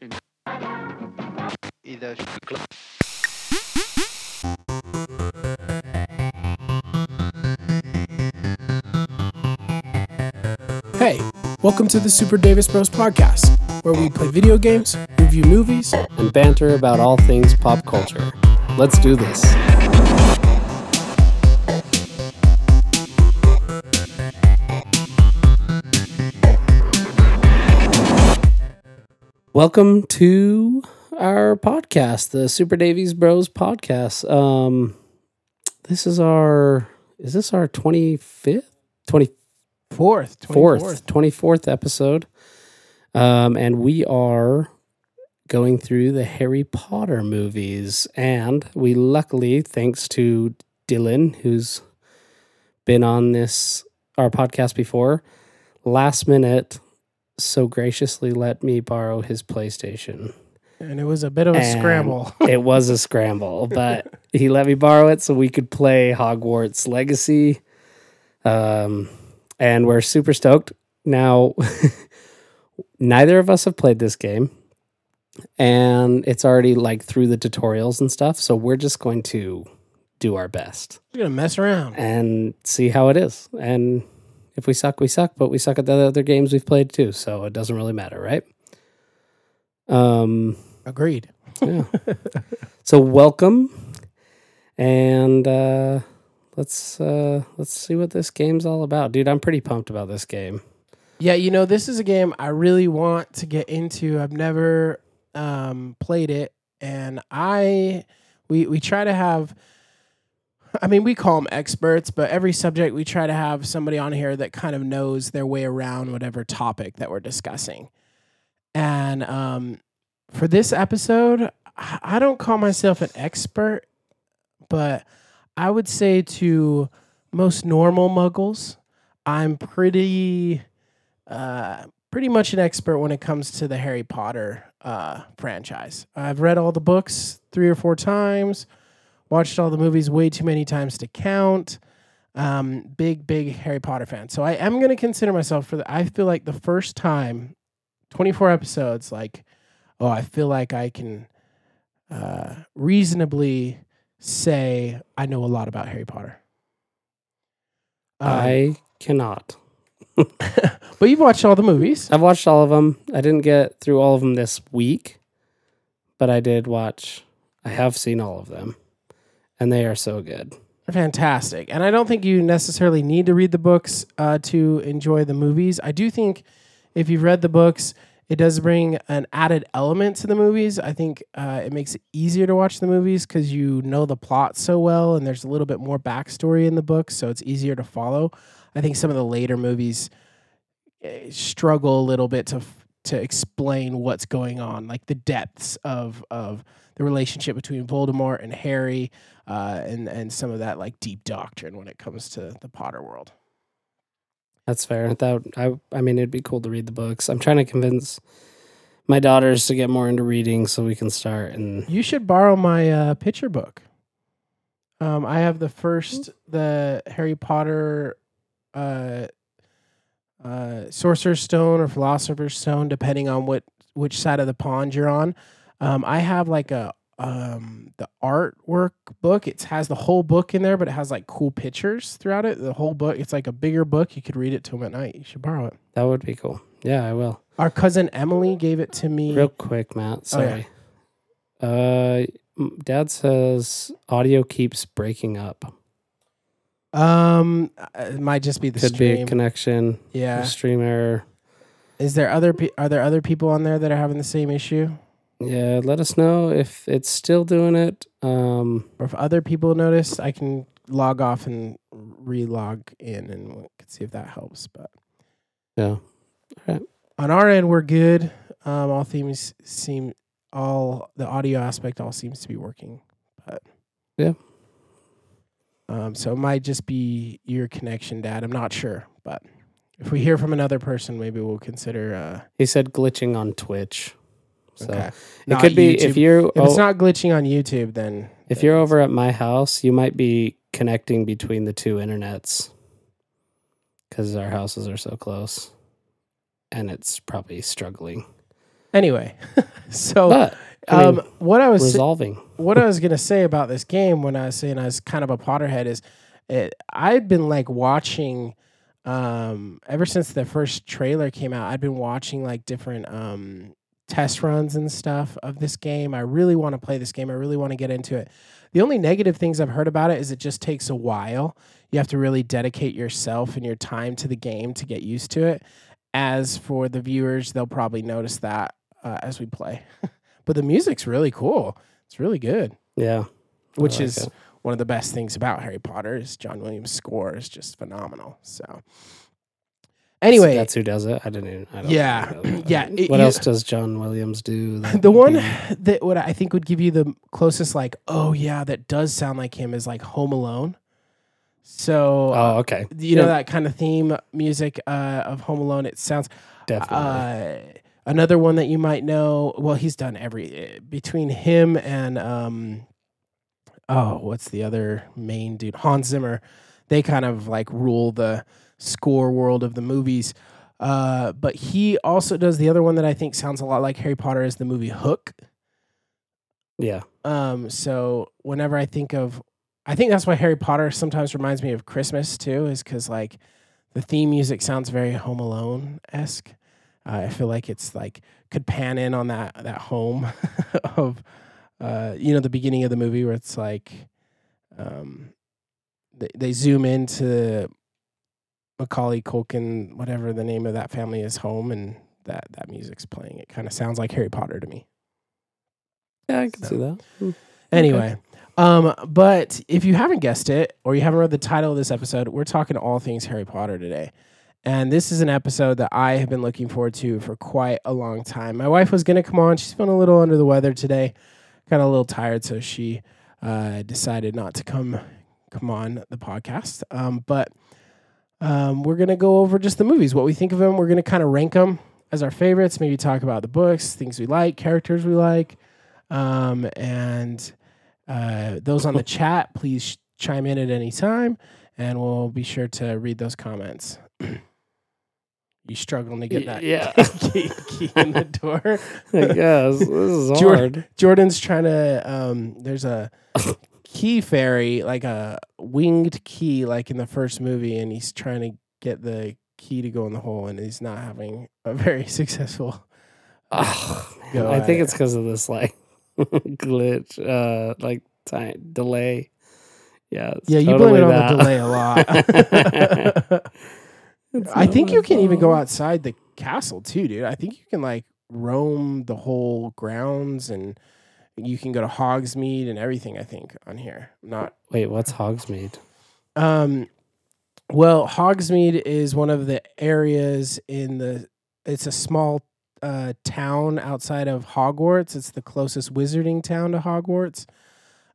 in either. Hey, welcome to the Super Davis Bros podcast, where we play video games, review movies, and banter about all things pop culture. Let's do this. Welcome to our podcast, the Super Davies Bros podcast. Um, this is our is this our twenty fifth, twenty fourth, fourth, twenty fourth episode, um, and we are going through the Harry Potter movies, and we luckily, thanks to Dylan, who's been on this our podcast before, last minute so graciously let me borrow his PlayStation. And it was a bit of a And scramble. it was a scramble, but he let me borrow it so we could play Hogwarts Legacy. Um, and we're super stoked. Now, neither of us have played this game, and it's already like through the tutorials and stuff. So we're just going to do our best We're gonna mess around. and see how it is. And if we suck, we suck, but we suck at the other games we've played too. So it doesn't really matter, right? Um, Agreed. yeah. so welcome, and uh, let's uh, let's see what this game's all about, dude. I'm pretty pumped about this game. Yeah, you know, this is a game I really want to get into. I've never um, played it, and I we we try to have. I mean, we call them experts, but every subject we try to have somebody on here that kind of knows their way around whatever topic that we're discussing. And um, for this episode, I don't call myself an expert, but I would say to most normal muggles, I'm pretty uh, pretty much an expert when it comes to the Harry Potter uh, franchise. I've read all the books three or four times, watched all the movies way too many times to count. Um, big, big Harry Potter fan. So I am going to consider myself for the. I feel like the first time, 24 episodes, like, oh, I feel like I can uh, reasonably say I know a lot about Harry Potter. Um, I cannot. but you've watched all the movies. I've watched all of them. I didn't get through all of them this week, but I did watch. I have seen all of them, and they are so good. Fantastic. And I don't think you necessarily need to read the books uh, to enjoy the movies. I do think if you've read the books, it does bring an added element to the movies. I think uh, it makes it easier to watch the movies because you know the plot so well and there's a little bit more backstory in the books, so it's easier to follow. I think some of the later movies eh, struggle a little bit to to explain what's going on, like the depths of of the relationship between Voldemort and Harry, uh, and and some of that like deep doctrine when it comes to the Potter world. That's fair. That I I mean it'd be cool to read the books. I'm trying to convince my daughters to get more into reading so we can start and You should borrow my uh, picture book. Um, I have the first the Harry Potter, uh, uh, Sorcerer's Stone or Philosopher's Stone, depending on what which side of the pond you're on. Um, I have like a um the artwork book. It has the whole book in there, but it has like cool pictures throughout it. The whole book. It's like a bigger book. You could read it to them at night. You should borrow it. that would be cool. Yeah, I will. Our cousin Emily gave it to me. Real quick, Matt. Oh, yeah. Sorry. Uh, Dad says audio keeps breaking up. Um, uh, it might just be the Could be a connection, yeah. stream error. Is there other pe- are there other people on there that are having the same issue, Yeah, let us know if it's still doing it. Um, or if other people notice? I can log off and re-log in, and we can see if that helps. But yeah. on our end, we're good. Um, all themes seem all the audio aspect all seems to be working, but Yeah. Um, so it might just be your connection, Dad. I'm not sure, but if we hear from another person, maybe we'll consider. Uh, He said glitching on Twitch. So okay. it could be if you're If it's oh, not glitching on YouTube, then if you're over at my house, you might be connecting between the two internets because our houses are so close, and it's probably struggling. Anyway, so, But I um, mean, what I was resolving. what I was gonna say about this game when I was saying I was kind of a Potterhead is, it, I'd been like watching, um, ever since the first trailer came out. I'd been watching like different um test runs and stuff of this game. I really want to play this game. I really want to get into it. The only negative things I've heard about it is it just takes a while. You have to really dedicate yourself and your time to the game to get used to it. As for the viewers, they'll probably notice that uh, as we play. but the music's really cool. It's really good, Yeah. which like is it. one of the best things about Harry Potter is John Williams' score is just phenomenal. So anyway, that's who does it. I didn't even. I don't Yeah. know who does it. Yeah, it- what you- else does John Williams do? the one be- that what I think would give you the closest, like, oh yeah, that does sound like him, is like Home Alone. So Oh, okay. you know that kind of theme music uh, of Home Alone. It sounds Definitely. uh, another one that you might know. Well, he's done every uh, between him and um, oh, what's the other main dude? Hans Zimmer. They kind of like rule the score world of the movies. Uh, but he also does the other one that I think sounds a lot like Harry Potter is the movie Hook. yeah. Um, so whenever I think of, I think that's why Harry Potter sometimes reminds me of Christmas too, is because like the theme music sounds very Home Alone esque. Uh, I feel like it's like could pan in on that that home of, uh, you know, the beginning of the movie where it's like, um, they they zoom into Macaulay Culkin, whatever the name of that family is, home, and that that music's playing. It kind of sounds like Harry Potter to me. Yeah, I can So- see that. Hmm. Anyway, um, but if you haven't guessed it or you haven't read the title of this episode, we're talking all things Harry Potter today. And this is an episode that I have been looking forward to for quite a long time. My wife was going to come on. She's been a little under the weather today, kind of a little tired, so she uh, decided not to come come on the podcast. Um, but um, we're going to go over just the movies, what we think of them. We're going to kind of rank them as our favorites, maybe talk about the books, things we like, characters we like. Um, and uh, those on the chat, please sh- chime in at any time, and we'll be sure to read those comments. you struggling to get that Yeah. key, key in the door? I guess this is Jordan- hard. Jordan's trying to. Um, there's a key fairy, like a winged key, like in the first movie, and he's trying to get the key to go in the hole, and he's not having a very successful. Oh, I think at it's because of this like glitch, uh, like time delay. Yeah. Yeah, you totally blame it on that. the delay a lot. I think you can even go outside the castle too, dude. I think you can like roam the whole grounds and you can go to Hogsmeade and everything, I think, on here. Not Wait, what's Hogsmeade? um well, Hogsmeade is one of the areas in the it's a small uh, town outside of Hogwarts. It's the closest wizarding town to Hogwarts.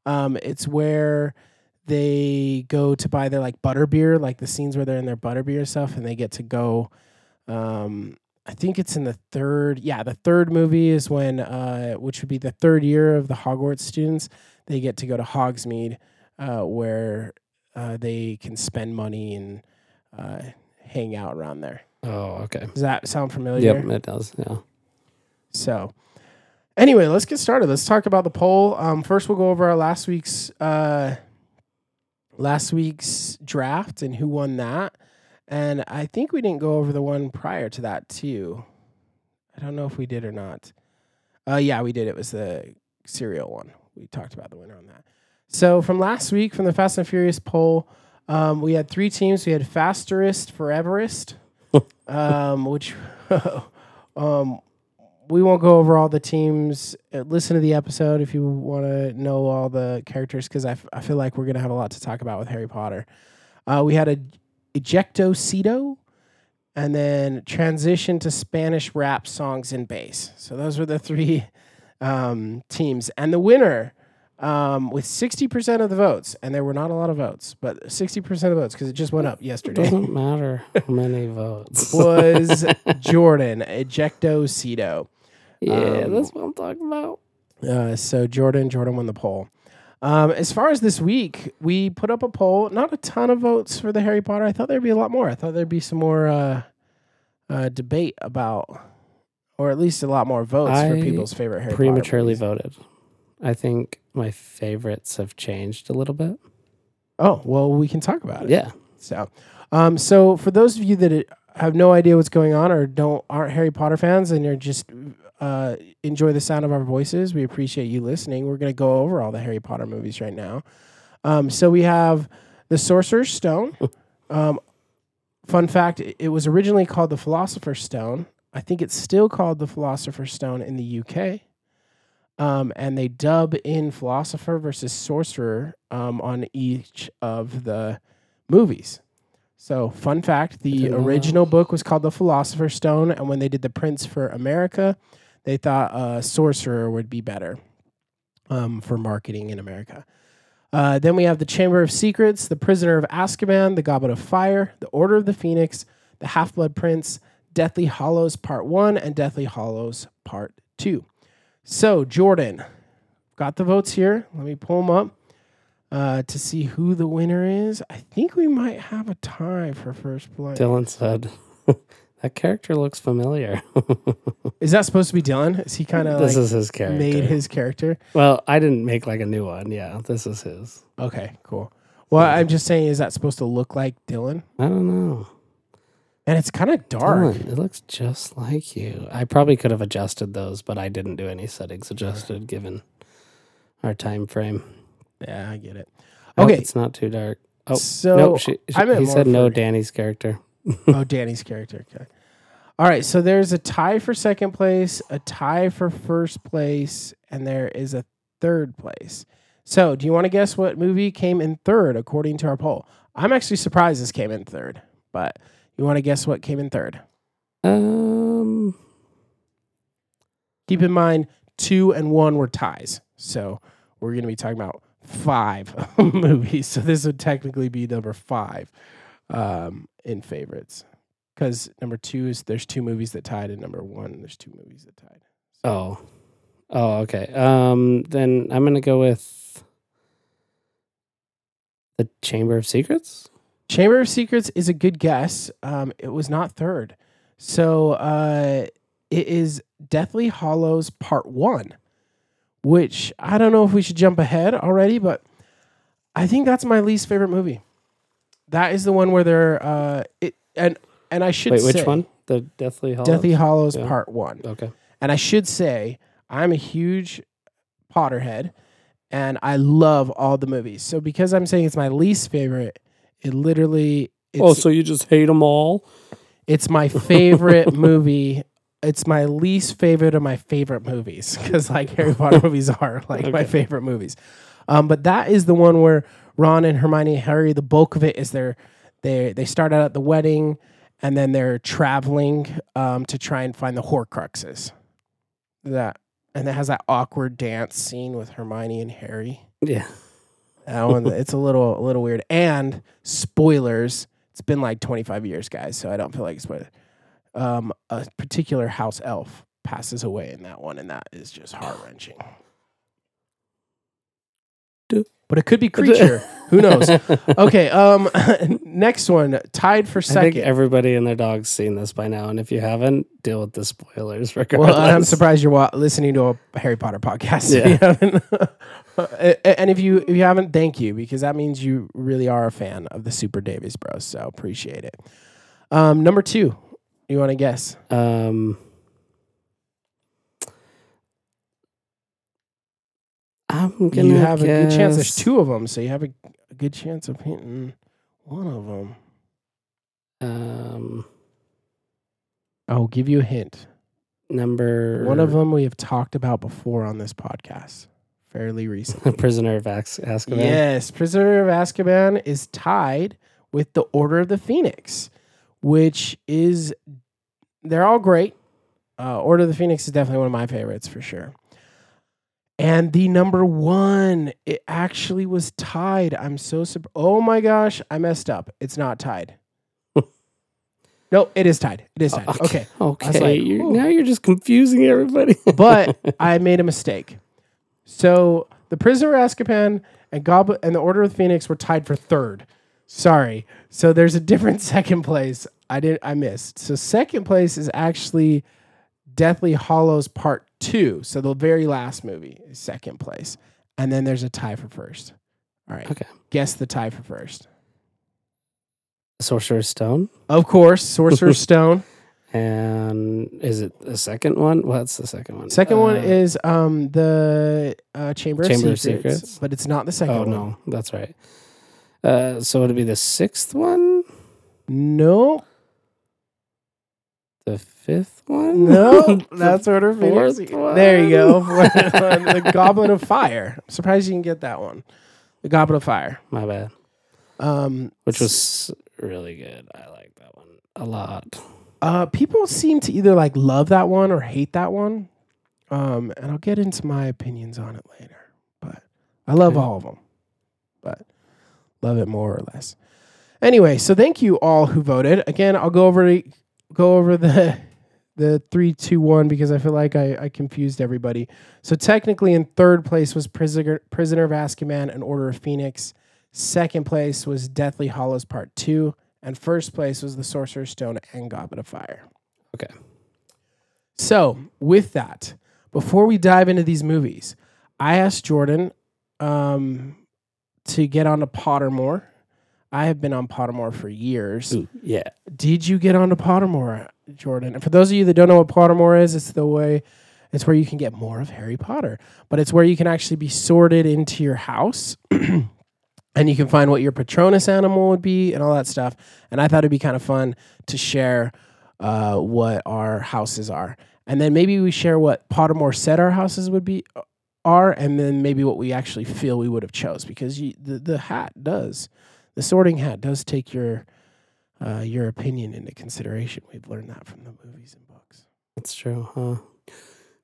Um, it's where they go to buy their like butterbeer, like the scenes where they're in their butterbeer stuff, and they get to go. Um, I think it's in the third. Yeah, the third movie is when, uh, which would be the third year of the Hogwarts students. They get to go to Hogsmeade, uh, where uh, they can spend money and uh, hang out around there. Oh, okay. Does that sound familiar? Yep, it does. Yeah. So, anyway, let's get started. Let's talk about the poll. Um, first, we'll go over our last week's uh, last week's draft and who won that. And I think we didn't go over the one prior to that too. I don't know if we did or not. Uh, yeah, we did. It was the cereal one. We talked about the winner on that. So from last week, from the Fast and Furious poll, um, we had three teams. We had Fasterist, Foreverist, um, which um, we won't go over all the teams. Uh, Listen to the episode if you want to know all the characters, because I, f- I feel like we're going to have a lot to talk about with Harry Potter. Uh, we had a Ejectocito, and then transition to Spanish rap songs and bass. So those were the three um, teams, and the winner. Um, with 60% of the votes, and there were not a lot of votes, but 60% of the votes because it just went up It yesterday. doesn't matter how many votes. was Jordan Ejectocito. yeah, um, that's what I'm talking about. Uh, so Jordan, Jordan won the poll. Um, as far as this week, we put up a poll. Not a ton of votes for the Harry Potter. I thought there'd be a lot more. I thought there'd be some more uh, uh, debate about or at least a lot more votes for people's favorite Harry Prematurely Potter movies. voted. I think my favorites have changed a little bit. Oh well, we can talk about it. Yeah. So, um, so for those of you that have no idea what's going on or don't aren't Harry Potter fans and you're just uh, enjoy the sound of our voices, we appreciate you listening. We're going to go over all the Harry Potter movies right now. Um, so we have the Sorcerer's Stone. Um, fun fact: it was originally called the Philosopher's Stone. I think it's still called the Philosopher's Stone in the UK. Um, and they dub in Philosopher versus Sorcerer um, on each of the movies. So, fun fact the original book was called The Philosopher's Stone. And when they did the prints for America, they thought uh, Sorcerer would be better um, for marketing in America. Uh, then we have The Chamber of Secrets, The Prisoner of Azkaban, The Goblet of Fire, The Order of the Phoenix, The Half Blood Prince, Deathly Hallows Part 1, and Deathly Hallows Part 2. So, Jordan, got the votes here. Let me pull them up uh, to see who the winner is. I think we might have a tie for first place. Dylan said, that character looks familiar. Is that supposed to be Dylan? Is he kind of this like is his character. made his character? well, I didn't make like a new one. Yeah, this is his. Okay, cool. Well, I'm just saying, is that supposed to look like Dylan? I don't know. And it's kind of dark. Dylan, it looks just like you. I probably could have adjusted those, but I didn't do any settings adjusted given our time frame. Yeah, I get it. Hope Okay. it's not too dark. Oh, so no, she, she- he said no. Danny's character. Oh, Danny's character. Okay. All right. So there's a tie for second place, a tie for first place, and there is a third place. So, do you want to guess what movie came in third according to our poll? I'm actually surprised this came in third, but you want to guess what came in third? Um, Keep in mind, two and one were ties. So, we're going to be talking about five movies. So, this would technically be number five um, in favorites. Because number two is there's two movies that tied, and number one, there's two movies that tied. oh, oh, okay. Um, then I'm gonna go with the Chamber of Secrets. Chamber of Secrets is a good guess. Um, it was not third. So uh, it is Deathly Hallows Part One, which I don't know if we should jump ahead already, but I think that's my least favorite movie. That is the one where they're uh, it and and I should Wait, which say one? The Deathly Hallows. Deathly Hallows Yeah. Part One. Okay. And I should say, I'm a huge Potterhead and I love all the movies. So because I'm saying it's my least favorite, it literally it's, oh, so you just hate them all? it's my favorite movie. It's my least favorite of my favorite movies because like Harry Potter movies are like my favorite movies. Um, but that is the one where Ron and Hermione, Harry, the bulk of it is their they they start out at the wedding and then they're traveling um, to try and find the Horcruxes. That and it has that awkward dance scene with Hermione and Harry. Yeah. That one, it's a little a little weird. And spoilers, it's been like 25 years, guys, so I don't feel like it's spoiler. Um, a particular house elf passes away in that one, and that is just heart wrenching. But it could be creature. Who knows? Okay. Um, next one, tied for I think second. everybody and their dog's seen this by now, and if you haven't, deal with the spoilers. Regardless. Well, I'm surprised you're wa- listening to a Harry Potter podcast. if you haven't. And if you if you haven't, thank you because that means you really are a fan of the Super Davies Bros. So appreciate it. Um, number two, you want to guess? Um, I'm gonna. You have a good chance. There's two of them, so you have a, a good chance of hitting one of them. Um, I'll give you a hint. number One of them we have talked about before on this podcast, fairly recently. Prisoner of Ax- Azkaban. Yes, Prisoner of Azkaban is tied with the Order of the Phoenix, which is they're all great. Uh, Order of the Phoenix is definitely one of my favorites for sure. And the number one, it actually was tied. I'm so surprised. Oh my gosh, I messed up. It's not tied. no, it is tied. It is tied. Oh, okay. Okay. was like, you're, now you're just confusing everybody. but I made a mistake. So the Prisoner of Azkaban and Goblet and the Order of the Phoenix were tied for third. Sorry. So there's a different second place. I didn't. I missed. So second place is actually Deathly Hallows Part Two. So the very last movie is second place, and then there's a tie for first. All right. Okay. Guess the tie for first. Sorcerer's Stone. Of course, Sorcerer's Stone. And is it the second one? What's the second one? Second one Uh, is um the uh, Chamber, Chamber of, of Secrets, Secrets. but it's not the second Oh one. no, that's right. Uh, so it'd be the sixth one, No, the fifth one. no, that's Order Phoenix. one? There you go. The Goblet of Fire. I'm surprised you can get that one. The Goblet of Fire. My bad. Um, Which was really good. I like that one a lot. Uh, people seem to either like love that one or hate that one. Um, and I'll get into my opinions on it later. But I love all of them, but love it more or less. Anyway, so thank you all who voted. Again, I'll go over go over the the three, two, one because I feel like I, I confused everybody. So technically, in third place was Prisoner Prisoner of Azkaban and Order of Phoenix. Second place was Deathly Hallows Part Two, and first place was The Sorcerer's Stone and Goblet of Fire. Okay. So, with that, before we dive into these movies, I asked Jordan um, to get onto Pottermore. I have been on Pottermore for years. Ooh, yeah. Did you get onto Pottermore, Jordan? And for those of you that don't know what Pottermore is, it's the way it's where you can get more of Harry Potter, but it's where you can actually be sorted into your house. And you can find what your Patronus animal would be and all that stuff. And I thought it'd be kind of fun to share uh, what our houses are. And then maybe we share what Pottermore said our houses would be are, and then maybe what we actually feel we would have chose because you, the the hat does, the sorting hat does take your uh, your opinion into consideration. We've learned that from the movies and books. That's true, huh?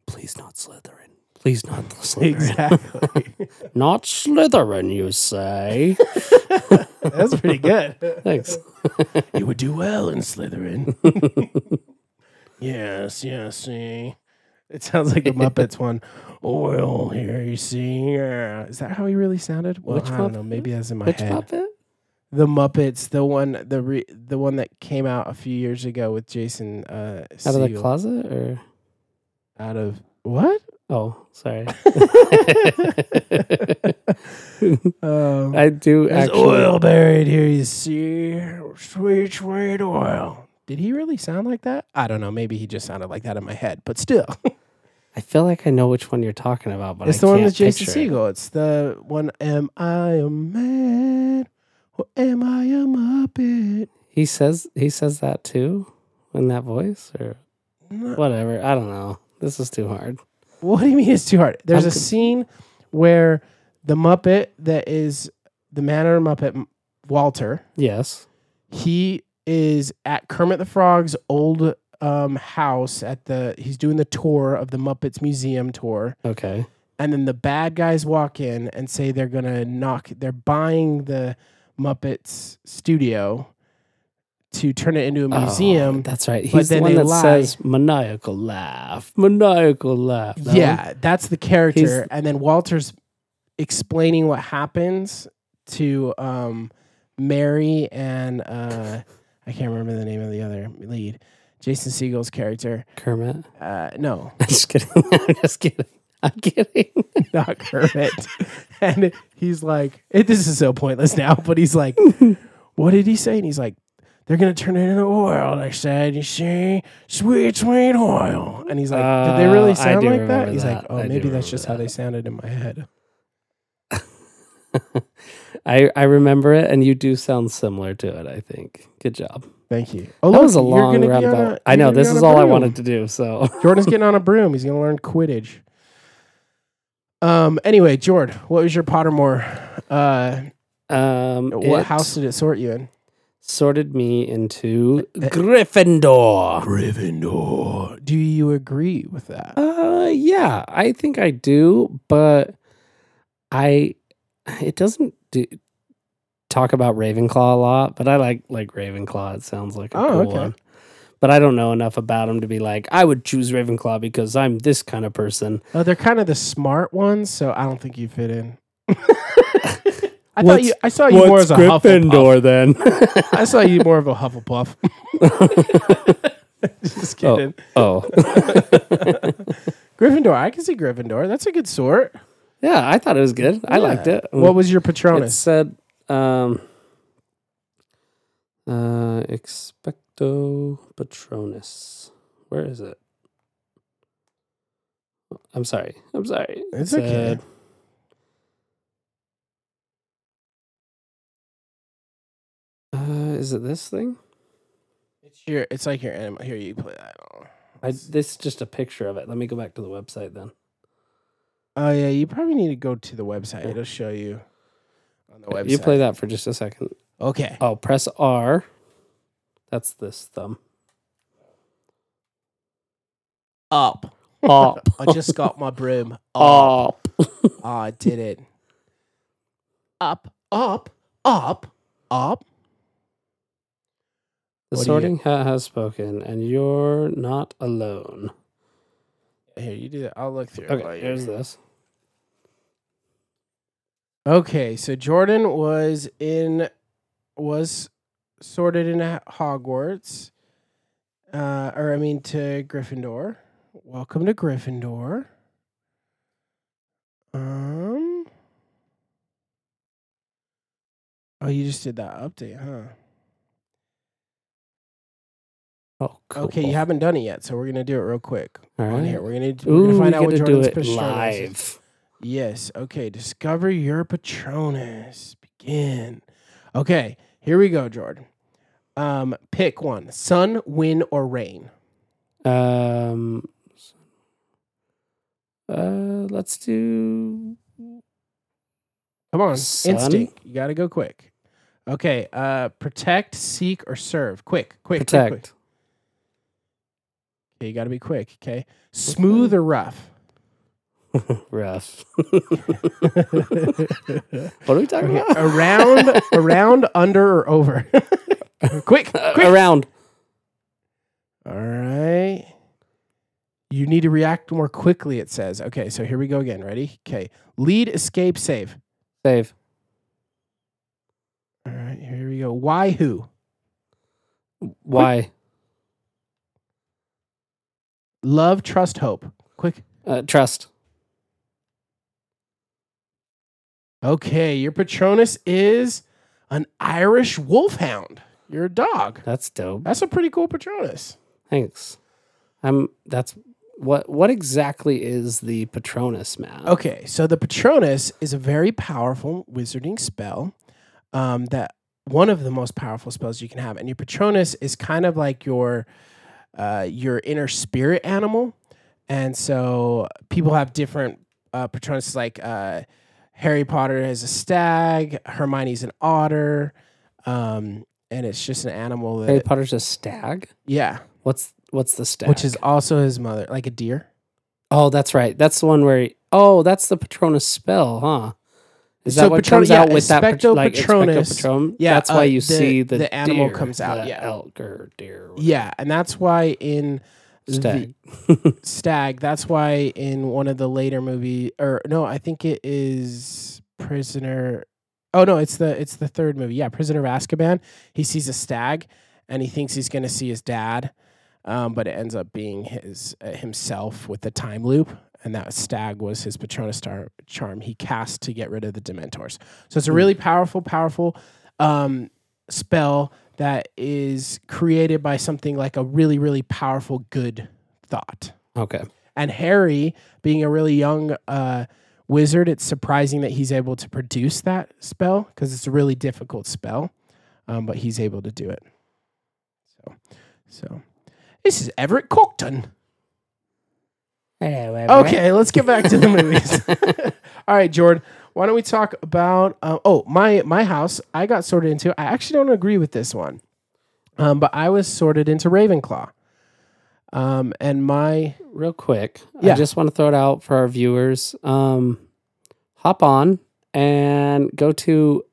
Please not Slytherin. Please not Slytherin. Exactly. Not Slytherin, you say? That's pretty good. Thanks. you would do well in Slytherin. yes, yes, see. It sounds like the Muppets one. Oil here, you see. Yeah. Is that how he really sounded? Well, Which I don't Muppet? know. Maybe that's in my Which head. puppet? The Muppets, the one, the re, the one that came out a few years ago with Jason uh, Out of the closet, or Out of what? oh, sorry. Um, I do There's actually. oil buried here, you see. Sweet, sweet oil. Did he really sound like that? I don't know. Maybe he just sounded like that in my head, but still. I feel like I know which one you're talking about, but it's I the one with Jason picture it. Segel. It's the one, Am I a man or am I a Muppet? He says he says that too in that voice, or No. whatever. I don't know. This is too hard. What do you mean it's too hard? There's I'm a scene where the Muppet that is the man or Muppet, Walter, Yes. he is at Kermit the Frog's old um, house at the he's doing the tour of the Muppets Museum tour. Okay. And then the bad guys walk in and say they're gonna knock they're buying the Muppets studio to turn it into a Oh, museum. that's right. He's the then one that lie. says maniacal laugh, maniacal laugh. That one? yeah, that's the character. He's- and then Walter's explaining what happens to um, Mary and uh, I can't remember the name of the other lead. Jason Segel's character. Kermit. Uh, no, I'm just kidding. I'm just kidding. I'm kidding. not Kermit. and he's like, it, this is so pointless now, but he's like, what did he say? And he's like, they're going to turn it into oil. They said, you see, sweet, sweet oil. And he's like, did they Uh, really I sound do like that? remember He's like, oh, I do maybe that's remember just how that. they sounded in my head. I I remember it, and you do sound similar to it. I think. Good job. Thank you. Oh, that look, was a you're long gonna be on roundabout. a- I you're know. gonna be This on is all I broom. wanted to do. So Jordan's getting on a broom. He's going to learn Quidditch. Um. Anyway, Jord, what was your Pottermore? Uh, um, what house did it sort you in? sorted me into Uh, Gryffindor? Gryffindor. Do you agree with that? Uh, yeah, I think I do, but I it doesn't do, talk about Ravenclaw a lot, but I like like Ravenclaw. It sounds like a Oh, cool okay. one. But I don't know enough about them to be like I would choose Ravenclaw because I'm this kind of person. Oh, they're kind of the smart ones, so I don't think you fit in. I thought you. I saw you more as a Hufflepuff. then? I saw you more of a Hufflepuff. Just kidding. Oh, Gryffindor. I can see Gryffindor. That's a good sort. yeah, I thought it was good. I liked it. What was your Patronus? it said? Um, uh, expecto patronus. Where is it? I'm sorry. I'm sorry. It It's okay. said- Uh, is it this thing? It's your. It's like your animal. Here, you play that. I, this is just a picture of it. Let me go back to the website then. Oh yeah, you probably need to go to the website. It'll show you on the website. You play that for just a second. Okay. Oh, press R. That's this thumb. Up. Up. I just got my broom. Up. Up. Oh, I did it. Up. Up. Up. Up. The What do you- sorting hat has spoken, and you're not alone. Here, you do that. I'll look through. Okay, you're- here's this. Okay, so Jordan was in was sorted in at Hogwarts. Uh or I mean to Gryffindor. Welcome to Gryffindor. Um Oh, you just did that update, huh? Oh, cool. Okay, you haven't done it yet, so we're gonna do it real quick. All On here, we're gonna we're gonna find out what to do Jordan's it Patronus is. live. Yes. Okay. Discover your Patronus. Begin. Okay. Here we go, Jordan. Um, pick one: sun, wind, or rain. Um. Uh, let's do. Come on, Sun? instinct. You got to go quick. Okay. Uh, protect, seek, or serve. Quick, quick, quick, quick. Protect. Okay, you got to be quick. Okay. Smooth or rough. Rough. what are we talking Okay, about? around, around, under, or over. quick, Uh, quick. Around. All right. You need to react more quickly, it says. Okay, so here we go again. Ready? Okay. Lead, escape, save. Save. All right, here we go. Why who? Why? Love, trust, hope. Quick. Uh, trust. Okay, your Patronus is an Irish wolfhound. You're a dog. That's dope. That's a pretty cool Patronus. Thanks. I'm. That's what. What exactly is the Patronus, Matt? Okay, so the Patronus is a very powerful wizarding spell. Um, that one of the most powerful spells you can have, and your Patronus is kind of like your uh, your inner spirit animal. And so people have different uh, Patronuses. Like uh, Harry Potter has a stag, Hermione's an otter, um, and it's just an animal that Harry Potter's a stag. yeah, What's What's the stag? which is also his mother, like a deer. Oh, that's right. That's the one where. He, oh, that's the Patronus spell, huh? Is So that what Patron- comes yeah, out with that? Expecto like Patronus. Patronum? Yeah, that's uh, why you the- see the the animal deer, comes out, the yeah. elk or deer. or Yeah, and that's why in the- stag. Stag. That's why in one of the later movie, or no, I think it is Prisoner. Oh no, it's the it's the third movie. Yeah, Prisoner of Azkaban. He sees a stag, and he thinks he's going to see his dad, um, but it ends up being his uh, himself with the time loop. And that stag was his Patronus star charm he cast to get rid of the Dementors. So it's a Hmm. really powerful, powerful um, spell that is created by something like a really, really powerful good thought. Okay. And Harry, being a really young uh, wizard, it's surprising that he's able to produce that spell because it's a really difficult spell, um, but he's able to do it. So, so this is Everett Clopton. Okay, let's get back to the movies. All right, Jordan. Why don't we talk about? Uh, oh, my my house. I got sorted into. I actually don't agree with this one, um, but I was sorted into Ravenclaw. Um, and my Real quick, Yeah. I just want to throw it out for our viewers. Um, hop on and go to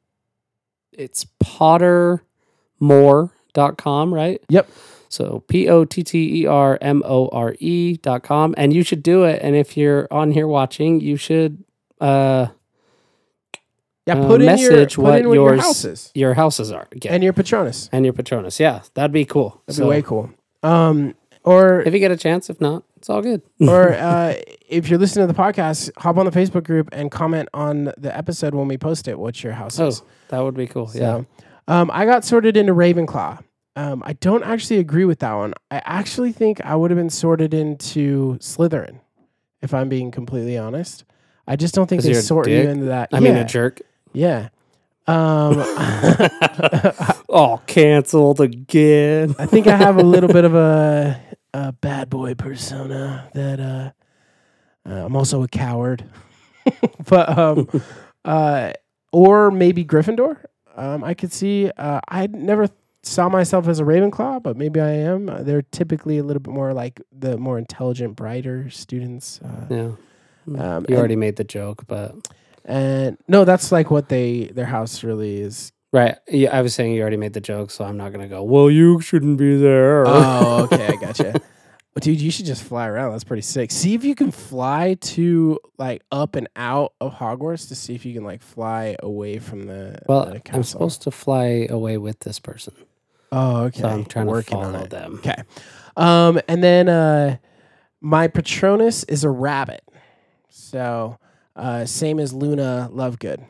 it's pottermore.com, right? Yep. So P O T T E R M O R E dot com. And you should do it. And if you're on here watching, you should uh yeah, Uh, put in your message put what in what your yours- house is your houses are and your Patronus. and your Patronus. Yeah, that'd be cool. That'd So, be way cool. Um, or If you get a chance, if not, it's all good. or uh, if you're listening to the podcast, hop on the Facebook group and comment on the episode when we post it. What's your house oh, is? that would be cool. Yeah. Um, I got sorted into Ravenclaw. Um, I don't actually agree with that one. I actually think I would have been sorted into Slytherin, if I'm being completely honest. I just don't think they sort you into that. I yeah, mean, a jerk. Yeah. Um, oh, canceled again. I think I have a little bit of a, a bad boy persona that uh, uh, I'm also a coward. but um, uh, or maybe Gryffindor. Um, I could see. Uh, I never saw myself as a Ravenclaw, but maybe I am. Uh, they're typically a little bit more like the more intelligent, brighter students. Uh, Yeah. Um, you already made the joke, but and no, that's like what they their house really is. right. Yeah, I was saying you already made the joke, so I'm not gonna go. Well, you shouldn't be there. Oh, okay, I gotcha. Dude, you should just fly around. That's pretty sick. See if you can fly to like up and out of Hogwarts to see if you can like fly away from the. well, the I'm supposed to fly away with this person, Oh, okay. so I'm trying Working to on follow it. them. Okay. Um, and then uh, my Patronus is a rabbit. So uh, same as Luna Lovegood.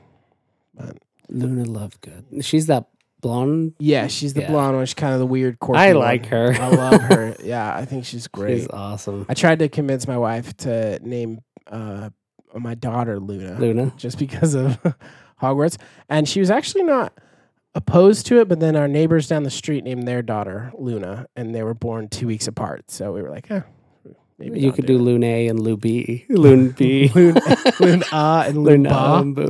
But Luna Lovegood. She's that blonde. yeah, she's the Yeah. blonde one. She's kind of the weird, quirky. I one. like her. I love her. Yeah, I think she's great. She's awesome. I tried to convince my wife to name uh, my daughter Luna, Luna. just because of Hogwarts, and she was actually not opposed to it. But then our neighbors down the street named their daughter Luna, and they were born two weeks apart. So we were like, eh, maybe You could do Lune A and Lou B. Lune B. And Luna Lumba. and Boo.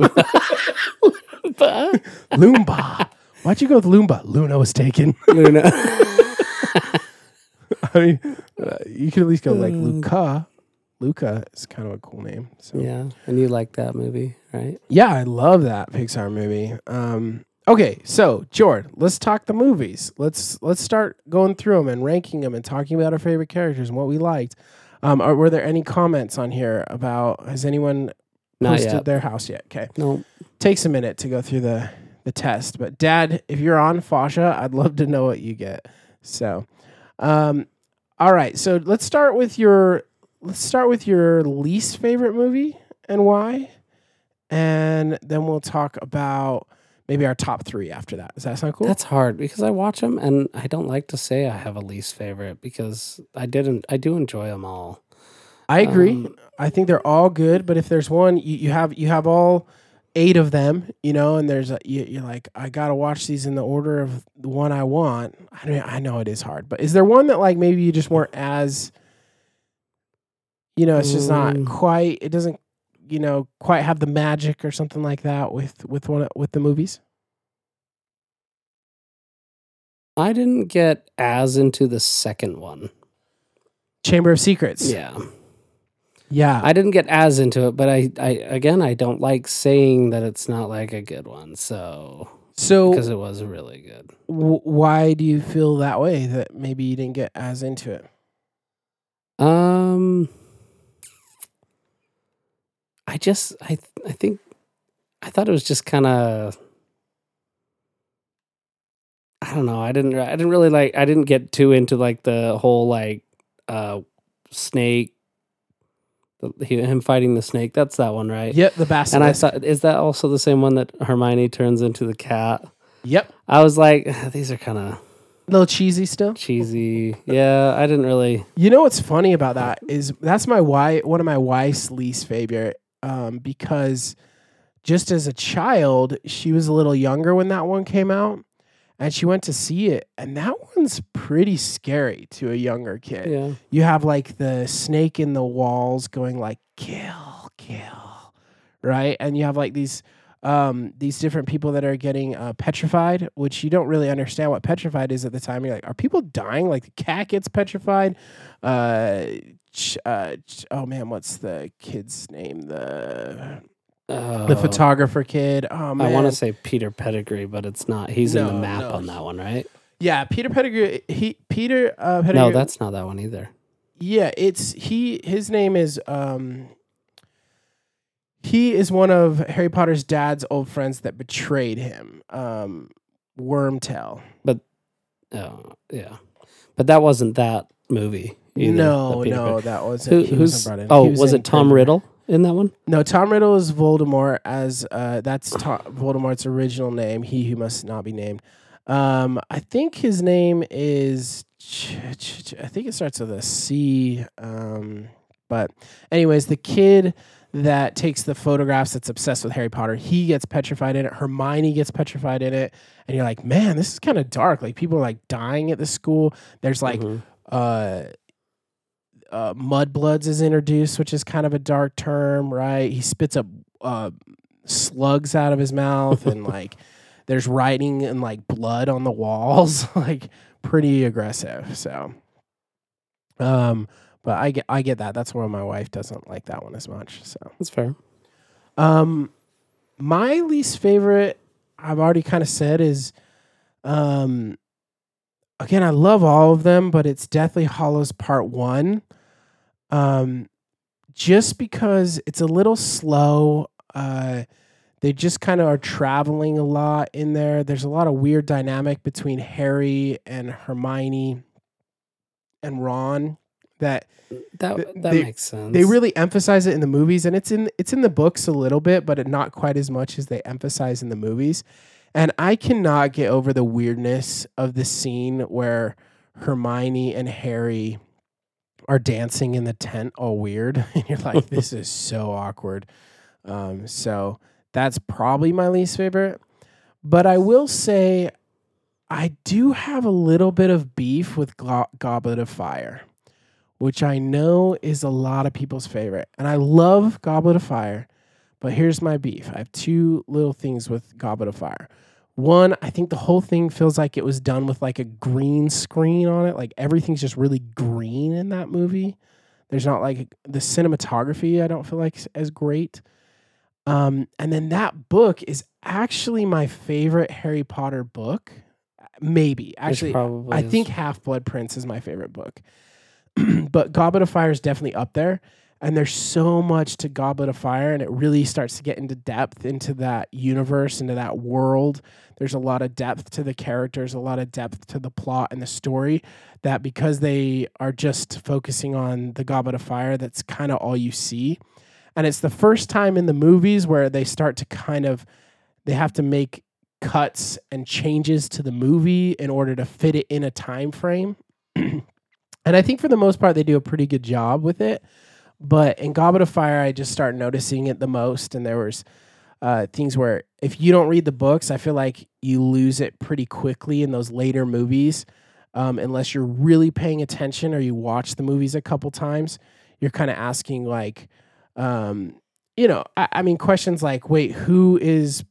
Loomba. Lumba. Why'd you go with Lumba? Luna was taken. Luna. I mean, uh, you could at least go like Uh. Luca. Luca is kind of a cool name. So yeah, and you like that movie, right? Yeah, I love that Pixar movie. Um, okay, so Jord, let's talk the movies. Let's let's start going through them and ranking them and talking about our favorite characters and what we liked. Um, are, were there any comments on here about? Has anyone Not posted yet. their house yet? Okay, No. takes a minute to go through the the test. But Dad, if you're on Fasha, I'd love to know what you get. So, um, all right. So let's start with your let's start with your least favorite movie and why, and then we'll talk about maybe our top three after that. Does that sound cool? That's hard because I watch them and I don't like to say I have a least favorite because I didn't. I do enjoy them all. I agree. um, I think they're all good, but if there's one you, you have you have all eight of them, you know, and there's a, you, you're like I gotta watch these in the order of the one I want. I mean, I know it is hard, but is there one that like maybe you just weren't as, you know, it's just not Mm. quite. It doesn't, you know, quite have the magic or something like that with with one with the movies. I didn't get as into the second one. Chamber of Secrets. Yeah, yeah. I didn't get as into it, but I, I again, I don't like saying that it's not like a good one. So so because it was really good. w- why do you feel that way? That maybe you didn't get as into it. Um, I just, I, th- I think, I thought it was just kind of. I don't know. I didn't. I didn't really like. I didn't get too into like the whole like uh snake. The, him fighting the snake. That's that one, right? Yep, the basilisk. And I thought, is that also the same one that Hermione turns into the cat? Yep. I was like, these are kind of A little cheesy still. cheesy. Yeah, I didn't really. You know what's funny about that is that's my wife, one of my wife's least favorite, um, because just as a child, she was a little younger when that one came out, and she went to see it, and that one's pretty scary to a younger kid. Yeah. You have like the snake in the walls going like kill, kill, right? And you have like these um these different people that are getting uh, petrified, which you don't really understand what petrified is at the time. You're like, are people dying? Like the cat gets petrified. Uh, ch- uh, ch- oh man, what's the kid's name? The the Oh. photographer kid. Oh man, I want to say Peter Pettigrew, but it's not. He's in the map no. on that one, right? yeah, Peter Pettigrew. He Peter uh, Pettigrew. No, that's not that one either. Yeah, it's he. His name is um. He is one of Harry Potter's dad's old friends that betrayed him. Um, Wormtail. But oh, yeah. But that wasn't that movie. Either, no, no, Pan. that wasn't. Who, he who's? wasn't brought in. Oh, He was, in it Tom Prisoner. Riddle in that one? No, Tom Riddle is Voldemort as uh, that's to- Voldemort's original name. He who must not be named. Um, I think his name is. Ch- ch- ch- I think it starts with a C. Um, but anyways, the kid that takes the photographs that's obsessed with Harry Potter, he gets petrified in it. Hermione gets petrified in it, and you're like, man, this is kind of dark. Like people are like dying at the school. There's like Mhm. uh, uh, mudbloods is introduced, which is kind of a dark term, right? He spits up uh, slugs out of his mouth, and like there's writing and like blood on the walls, like pretty aggressive. So, um, but I get I get that. That's why my wife doesn't like that one as much. So, That's fair. um, my least favorite, I've already kind of said, is, um, again, I love all of them, but it's Deathly Hallows Part One. Um, just because it's a little slow. Uh, they just kind of are traveling a lot in there. There's a lot of weird dynamic between Harry and Hermione and Ron that That Th- that they- makes sense. they really emphasize it in the movies and it's in it's in the books a little bit but it not quite as much as they emphasize in the movies and i cannot get over the weirdness of the scene where hermione and harry are dancing in the tent all weird and you're like this is so awkward um, so that's probably my least favorite but i will say i do have a little bit of beef with Go- goblet of fire which I know is a lot of people's favorite. And I love Goblet of Fire, but here's my beef. I have two little things with Goblet of Fire. One, I think the whole thing feels like it was done with like a green screen on it. Like everything's just really green in that movie. There's not like the cinematography, I don't feel like as great. Um, and then that book is actually my favorite Harry Potter book. Maybe. Actually, probably I is- think Half Blood Prince is my favorite book. but Goblet of Fire is definitely up there. And there's so much to Goblet of Fire, and it really starts to get into depth into that universe, into that world. There's a lot of depth to the characters, a lot of depth to the plot and the story. That because they are just focusing on the Goblet of Fire, that's kind of all you see. And it's the first time in the movies where they start to kind of they have to make cuts and changes to the movie in order to fit it in a time frame. and I think for the most part they do a pretty good job with it. But in Goblet of Fire, I just started noticing it the most, and there was uh, things where if you don't read the books, I feel like you lose it pretty quickly in those later movies, um, unless you're really paying attention or you watch the movies a couple times. You're kind of asking like, um, you know, I, I mean, questions like, wait, who is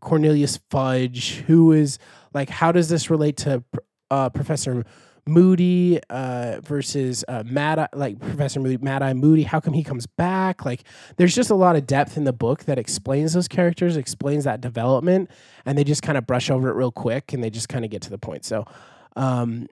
Cornelius Fudge? Who is like, how does this relate to uh, Professor Moody uh, versus uh, Mad like Professor Moody, Mad Eye Moody? How come he comes back? Like, there's just a lot of depth in the book that explains those characters, explains that development, and they just kind of brush over it real quick and they just kind of get to the point. So, um,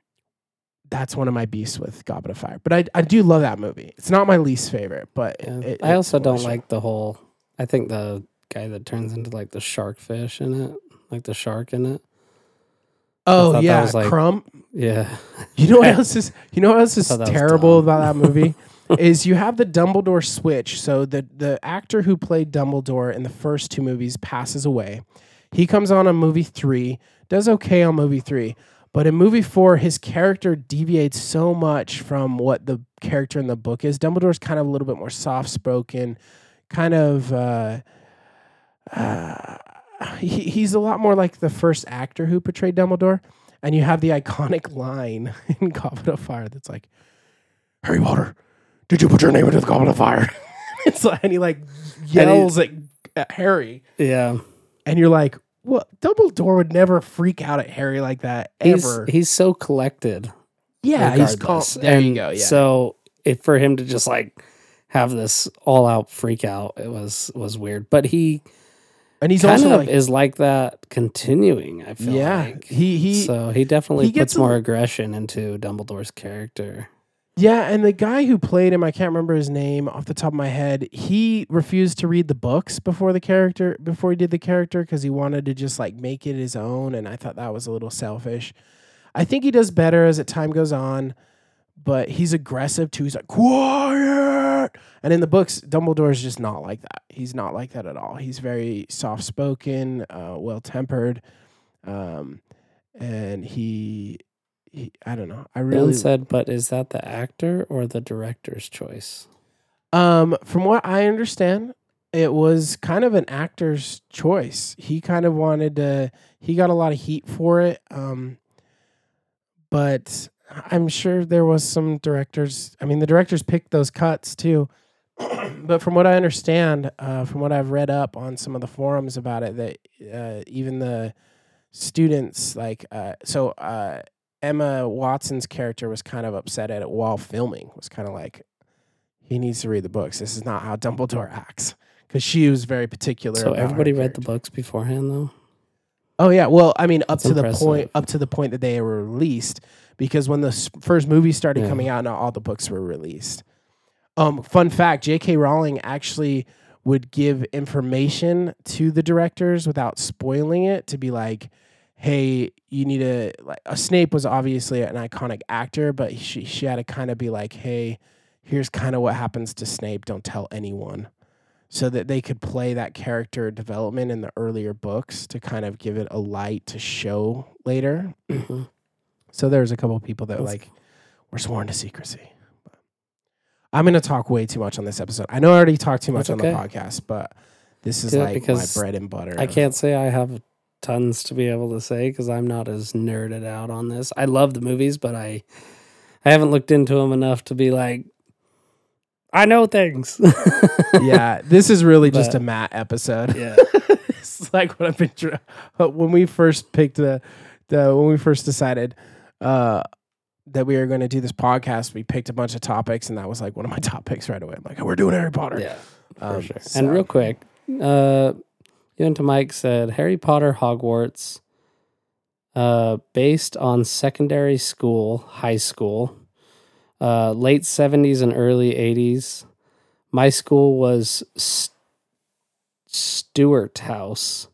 that's one of my beasts with Goblet of Fire. But I, I do love that movie. It's not my least favorite, but Yeah. it, I also don't like the whole. I think the guy that turns into like the shark fish in it, like the shark in it. Oh yeah, was, like- Crump. Yeah, You know what else is? You know what else is thought that was terrible about that movie? is you have the Dumbledore switch. So the the actor who played Dumbledore in the first two movies passes away. He comes on in movie three, does okay on movie three, but in movie four, his character deviates so much from what the character in the book is. Dumbledore's kind of a little bit more soft spoken, kind of. Uh, uh, he, he's a lot more like the first actor who portrayed Dumbledore. And you have the iconic line in Goblet of Fire that's like, Harry Potter, did you put your name into the Goblet of Fire? it's like, and he like yells at, at Harry. yeah. And you're like, what? Dumbledore would never freak out at Harry like that ever. he's so collected. yeah, he's calm. regardless. There you go. Yeah. So if for him to just like have this all out freak out, it was was weird. But he and he's kind also of like, is like that continuing. I feel like. yeah, like he he so he definitely he puts a- more aggression into Dumbledore's character. Yeah, and the guy who played him, I can't remember his name off the top of my head. He refused to read the books before the character before he did the character because he wanted to just like make it his own, and I thought that was a little selfish. I think he does better as it time goes on, but he's aggressive too. He's like quiet, and in the books, Dumbledore is just not like that. He's not like that at all. He's very soft spoken, uh, well tempered, um, and he, he, I don't know. I really said, but is that the actor or the director's choice? Um, from what I understand, it was kind of an actor's choice. He kind of wanted to. He got a lot of heat for it. Um, but I'm sure there was some directors. I mean, the directors picked those cuts too. but from what I understand, uh, from what I've read up on some of the forums about it, that uh, even the students like uh, so uh, Emma Watson's character was kind of upset at it while filming. Was kind of like, he needs to read the books. This is not how Dumbledore acts. Because she was very particular. So everybody read the books beforehand, though. Oh yeah, well, I mean, up That's to the point, up to the point that they were released, because when the first movie started Yeah. coming out, not all the books were released. Um, fun fact: J.K. Rowling actually would give information to the directors without spoiling it to be like, "Hey, you need to." Like, uh, Snape was obviously an iconic actor, but she she had to kind of be like, "Hey, here's kind of what happens to Snape. Don't tell anyone." so that they could play that character development in the earlier books to kind of give it a light to show later. Mhm. So there's a couple of people that That's- like were sworn to secrecy. But I'm going to talk way too much on this episode. I know I already talked too much That's on okay. the podcast, but this is Good, like my because bread and butter. I can't say I have tons to be able to say because I'm not as nerded out on this. I love the movies, but I I haven't looked into them enough to be like, I know things. yeah, this is really just a Matt episode. yeah. it's like what I've been trying. When we first picked the, the when we first decided uh, that we were going to do this podcast, we picked a bunch of topics, and that was like one of my topics right away. I'm like, we're doing Harry Potter. Yeah. For Um, sure. so- And real quick, uh, you and to Mike said Harry Potter Hogwarts, uh, based on secondary school, high school, uh, late seventies and early eighties. My school was S- Stewart House,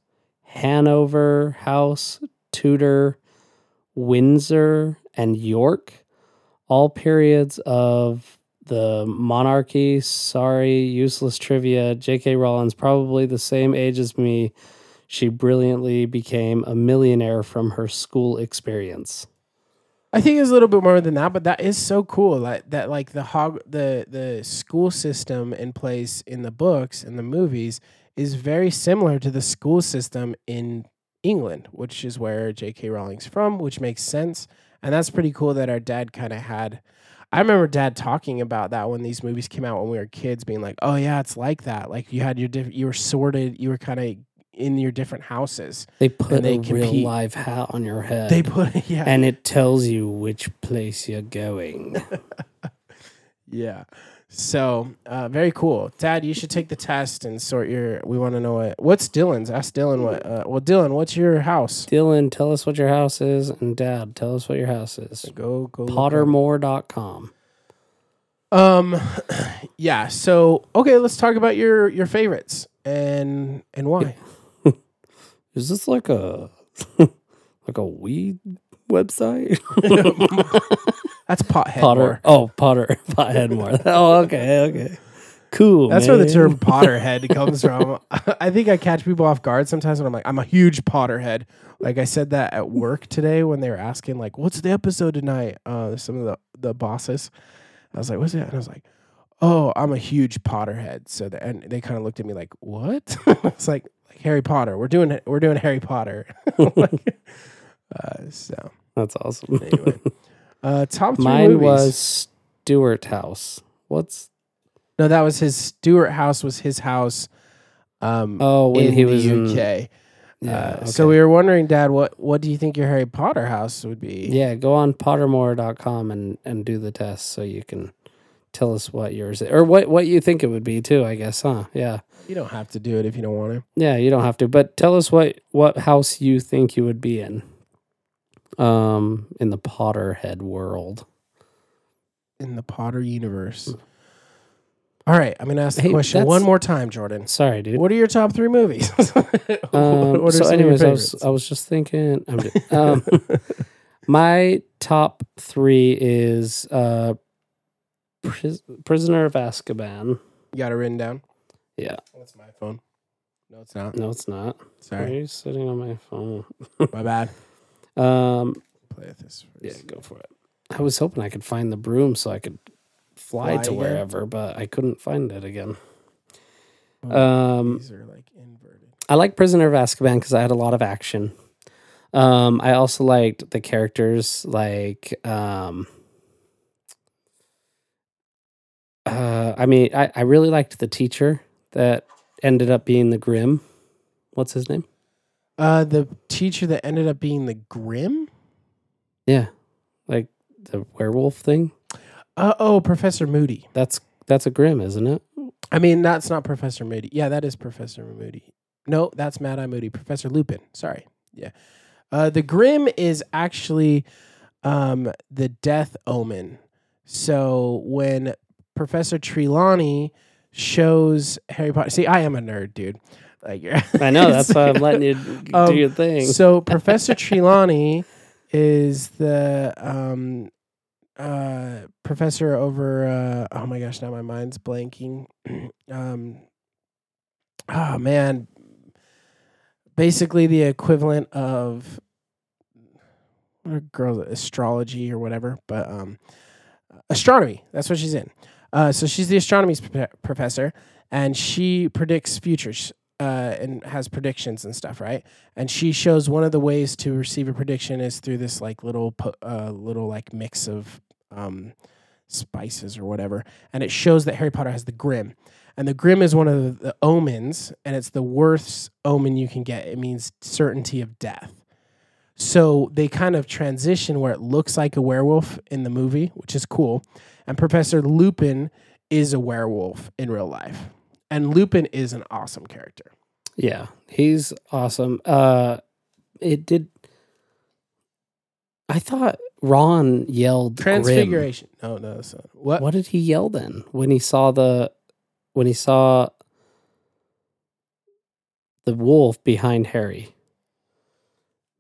Hanover House, Tudor, Windsor, and York. All periods of the monarchy. Sorry, useless trivia. J.K. Rowling's probably the same age as me. She brilliantly became a millionaire from her school experience. I think it's a little bit more than that, but that is so cool. That that like the hog the the school system in place in the books and the movies is very similar to the school system in England, which is where J.K. Rowling's from, which makes sense. And that's pretty cool that our dad kind of had. I remember dad talking about that when these movies came out when we were kids, being like, "Oh yeah, it's like that. Like you had your diff- you were sorted, you were kind of in your different houses. They put they a real compete. live hat on your head. They put yeah, and it tells you which place you're going. Yeah. So uh, very cool, Dad. You should take the test and sort your. We want to know what what's Dylan's. Ask Dylan what. Uh, well, Dylan, what's your house? Dylan, tell us what your house is, and Dad, tell us what your house is. Go go. Pottermore.com. Um, yeah. So okay, let's talk about your your favorites and and why. Is this like a like a weed website? That's pothead. Potter. Oh, Potter. Pothead more. oh, okay, okay. Cool. That's where the man. term Potterhead comes from. I think I catch people off guard sometimes when I'm like, I'm a huge Potterhead. Like I said that at work today when they were asking, like, what's the episode tonight? Uh, some of the, the bosses. I was like, what's that? And I was like, oh, I'm a huge Potterhead. So the, and they kind of looked at me like, what? it's like, like Harry Potter. We're doing we're doing Harry Potter. Like, uh, so That's awesome. anyway, uh, top three Mine movies. was Stewart House. What's no, that was his Stewart house. Was his house. Um, oh when in he the was in UK. yeah. Uh, So we were wondering, Dad, what what do you think your Harry Potter house would be? yeah, go on Pottermore.com and and do the test so you can tell us what yours is, or what what you think it would be too. I guess, huh? Yeah. You don't have to do it if you don't want to. Yeah, you don't have to, but tell us what what house you think you would be in. Um, in the Potterhead world. In the Potter universe. All right, I'm gonna ask the Hey, question that's- one more time, Jordan. Sorry, dude. What are your top three movies? What- Um, are so, some of your anyways, I was favorites? I was just thinking. I'm um, My top three is uh, Pris- Prisoner of Azkaban. You got it written down. Yeah. That's my phone. No, it's not. No, it's not. Why are you sitting on my phone? my bad. Um, Play with this. yeah, go for it. I was hoping I could find the broom so I could fly, Fly to again? wherever, but I couldn't find it again. Oh, Um, these are like inverted. I like Prisoner of Azkaban because I had a lot of action. Um, I also liked the characters, like, um, uh, I mean, I, I really liked the teacher that ended up being the Grim. What's his name? Uh, the teacher that ended up being the Grim. Yeah, like the werewolf thing. Uh, oh, Professor Moody. That's that's a Grim, isn't it? I mean, that's not Professor Moody. Yeah, that is Professor Moody. No, that's Mad Eye Moody. Professor Lupin. Sorry. Yeah. Uh, the Grim is actually um, the Death Omen. So when Professor Trelawney shows Harry Potter, see, I am a nerd, dude. Like, you're I know. That's why I'm letting you do Um, your thing. So Professor Trelawney is the um, uh, professor over. Uh, oh my gosh, now my mind's blanking. um, oh man, basically the equivalent of what girls astrology or whatever, but um, astronomy. That's what she's in. Uh, so she's the astronomy professor, and she predicts futures uh, and has predictions and stuff, right? and she shows one of the ways to receive a prediction is through this like little uh, little like mix of um, spices or whatever. And it shows that harry potter has the grim. And the grim is one of the, the omens and it's the worst omen you can get. It means certainty of death. So they kind of transition where it looks like a werewolf in the movie which is cool. And professor lupin is a werewolf in real life and lupin is an awesome character Yeah, he's awesome. Uh it did I thought Ron yelled Grim. transfiguration no no that's not, what What did he yell then when he saw the when he saw the wolf behind Harry?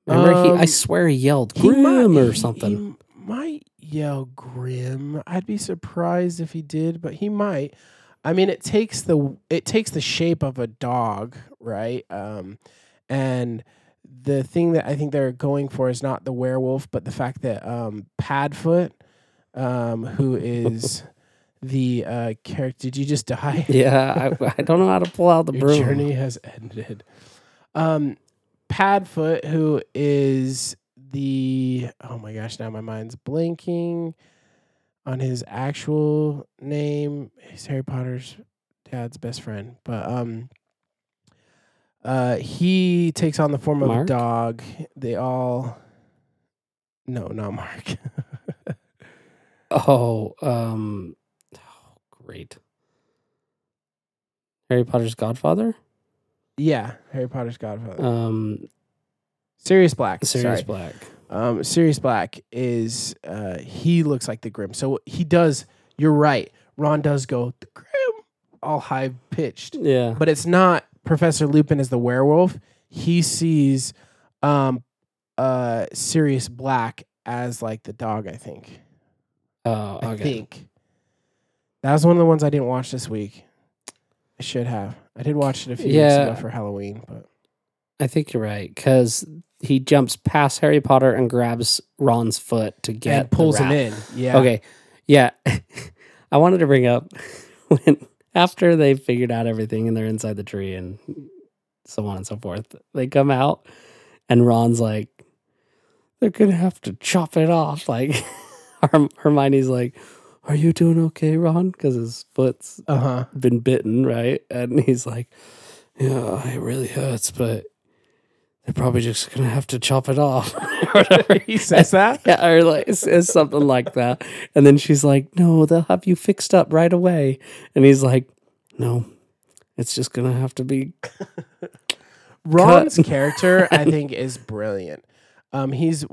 Remember he I Um, swear he yelled He Grim might- or he- something. He might yell grim. I'd be surprised if he did, but he might. I mean, it takes the it takes the shape of a dog, right? Um, and the thing that I think they're going for is not the werewolf, but the fact that um, Padfoot, um, who is the uh, character, did you just die? yeah, I, I don't know how to pull out the Your broom. journey has ended. Um, Padfoot, who is the oh my gosh, now my mind's blinking on his actual name. He's Harry Potter's dad's best friend, but um, uh, he takes on the form of Mark? a dog. They all, no, not Mark. Oh, um oh, great. Harry Potter's godfather? yeah, Harry Potter's godfather. Um Sirius Black. Sirius sorry. Black. Um, Sirius Black is uh, he looks like the Grim. So he does. You're right. Ron does go the Grim, all high pitched, Yeah. but it's not Professor Lupin as the werewolf. He sees um, uh, Sirius Black as like the dog. I think. Oh, I think that was one of the ones I didn't watch this week. I should have. I did watch it a few Yeah. weeks ago for Halloween, but I think you're right cuz he jumps past Harry Potter and grabs Ron's foot to get and pulls him in. Yeah. Okay. Yeah. I wanted to bring up when after they figured out everything and they're inside the tree and so on and so forth, they come out and Ron's like, they're gonna have to chop it off. Like Hermione's like, Are you doing okay, Ron? Because his foot's Uh huh. been bitten, right? And he's like, Yeah, it really hurts, but they're probably just gonna have to chop it off. or whatever. he says that. Yeah, or like says something like that. And then she's like, No, they'll have you fixed up right away. And he's like, No, it's just gonna have to be Ron's character, I think, is brilliant. Um, he's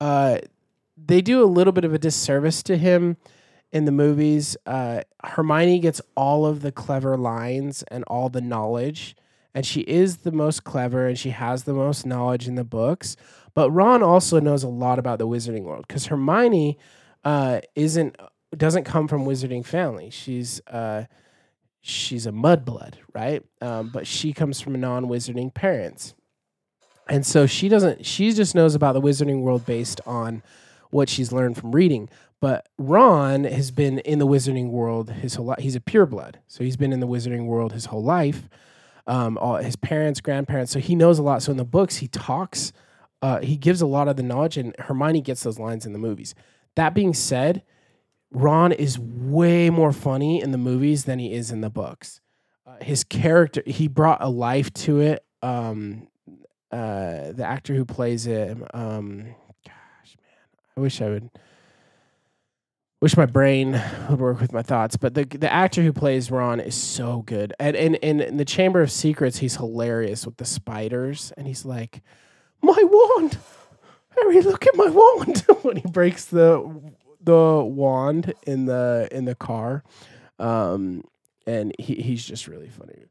uh, they do a little bit of a disservice to him in the movies. Uh, Hermione gets all of the clever lines and all the knowledge, and she is the most clever and she has the most knowledge in the books. But Ron also knows a lot about the wizarding world because Hermione uh, isn't doesn't come from wizarding family. She's uh, she's a mudblood, right? Um, but she comes from non-wizarding parents, and so she doesn't. She just knows about the wizarding world based on what she's learned from reading. But Ron has been in the wizarding world his whole life. He's a pureblood, so he's been in the wizarding world his whole life. Um, all his parents, grandparents, so he knows a lot. So in the books, he talks. Uh, he gives a lot of the knowledge, and Hermione gets those lines in the movies. That being said, Ron is way more funny in the movies than he is in the books. Uh, his character, he brought a life to it. Um, uh, the actor who plays it, um, gosh, man, I wish I would. Wish my brain would work with my thoughts, but the the actor who plays Ron is so good. And in, in, the Chamber of Secrets, he's hilarious with the spiders, and he's like, "My wand, Harry, look at my wand!" when he breaks the the wand in the in the car, um, and he, he's just really funny.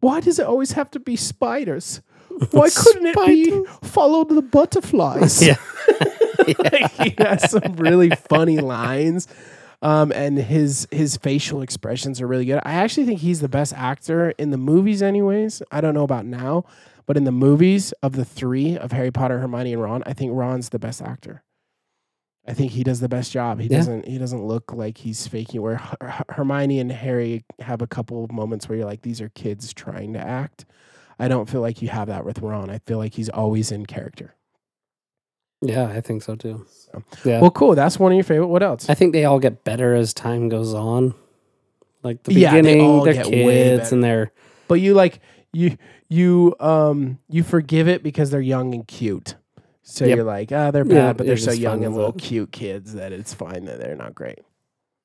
Why does it always have to be spiders? Why couldn't it be follow the butterflies? Yeah. Like, he has some really funny lines. Um, and his his facial expressions are really good. I actually think he's the best actor in the movies, anyways. I don't know about now, but in the movies of the three of Harry Potter, Hermione, and Ron, I think Ron's the best actor. I think he does the best job. He Yeah. doesn't he doesn't look like he's faking. Where Her- Hermione and Harry have a couple of moments where you're like, these are kids trying to act. I don't feel like you have that with Ron. I feel like he's always in character. Yeah, I think so too. So- Yeah. Well, cool. That's one of your favorite. What else? I think they all get better as time goes on. Like the Yeah, beginning, all they're kids and they're But you like you you um you forgive it because they're young and cute. So Yep. you're like, ah, they're bad, Yeah, but they're so young and little it. cute kids that it's fine that they're not great.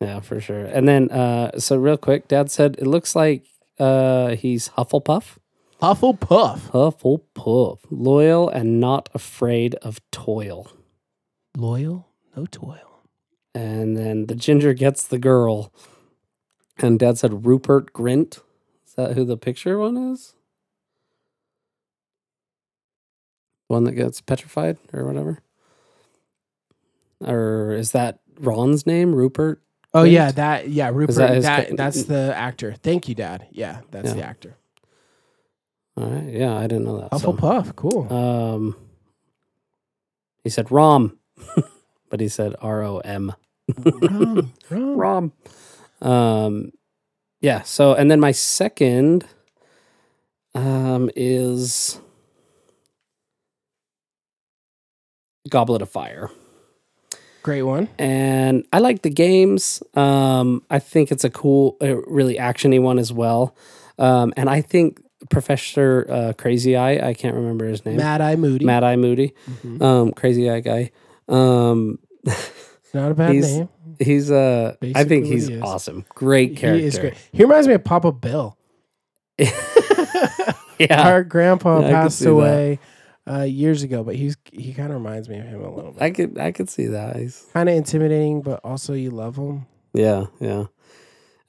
yeah, for sure. And then uh so real quick, dad said it looks like uh he's Hufflepuff. Hufflepuff. Hufflepuff. Loyal and not afraid of toil. Loyal, no toil. And then the ginger gets the girl. And dad said Rupert Grint. Is that who the picture one is? One that gets petrified or whatever? Or is that Ron's name? Rupert? Oh Grint? yeah, that yeah, Rupert. that That, his that's the actor. Thank you, Dad. Yeah, that's Yeah. the actor. All right. Yeah, I didn't know that. Hufflepuff. Cool. Um, he said Rom, but he said R O M. Rom, Rom. Rom. Um, yeah. So, and then my second, um, is Goblet of Fire, Great one. and I like the games. Um, I think it's a cool, really actiony one as well. Um, and I think Professor uh, Crazy Eye, I can't remember his name. Mad Eye Moody. Mad Eye Moody, Mhm. um, crazy eye guy. Um, Not a bad he's- name. he's uh, I think he's he awesome. Great character. He is great. He reminds me of Papa Bill. yeah, Our grandpa Yeah, passed away uh, years ago, but he's he kind of reminds me of him a little bit. I could I could see that. He's Kind of intimidating, but also you love him. yeah, yeah.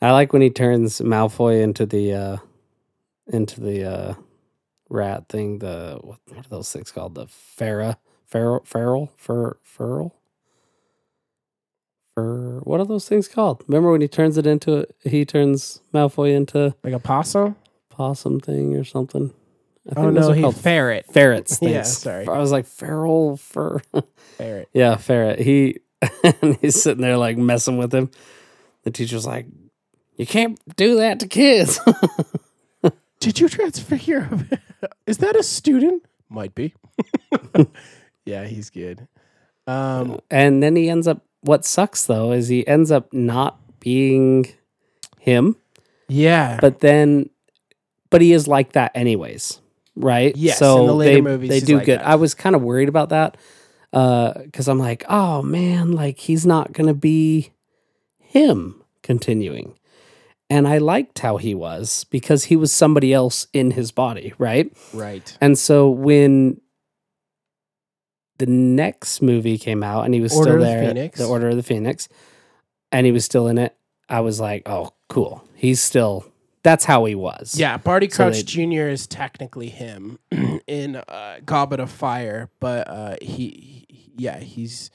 I like when he turns Malfoy into the uh, into the uh, rat thing. The what, what are those things called? The Farah, feral, feral, fur, feral. Fur, what are those things called? Remember when he turns it into he turns Malfoy into Like a possum. possum thing or something. I Oh those no, are he called ferret. ferrets. Yeah, sorry. I was like feral fur. Ferret. yeah, ferret. He and he's sitting there like messing with him. The teacher's like, "You can't do that to kids." Did you transfer your? Is that a student? Might be. yeah, he's good. Um, and then he ends up. What sucks though is he ends up not being him, yeah, but then, but he is like that anyways, right? Yes, So in the later they movies, they do like good. that. I was kind of worried about that because I'm like, oh man, like he's not gonna be him continuing. And I liked how he was because he was somebody else in his body, right? right. And so when the next movie came out and he was Order still the there, Phoenix. the Order of the Phoenix, and he was still in it, I was like, oh, cool. He's still that's how he was. Yeah, Barty So Crouch they- Jr. is technically him in uh, Goblet of Fire, but uh, he, he- yeah, he's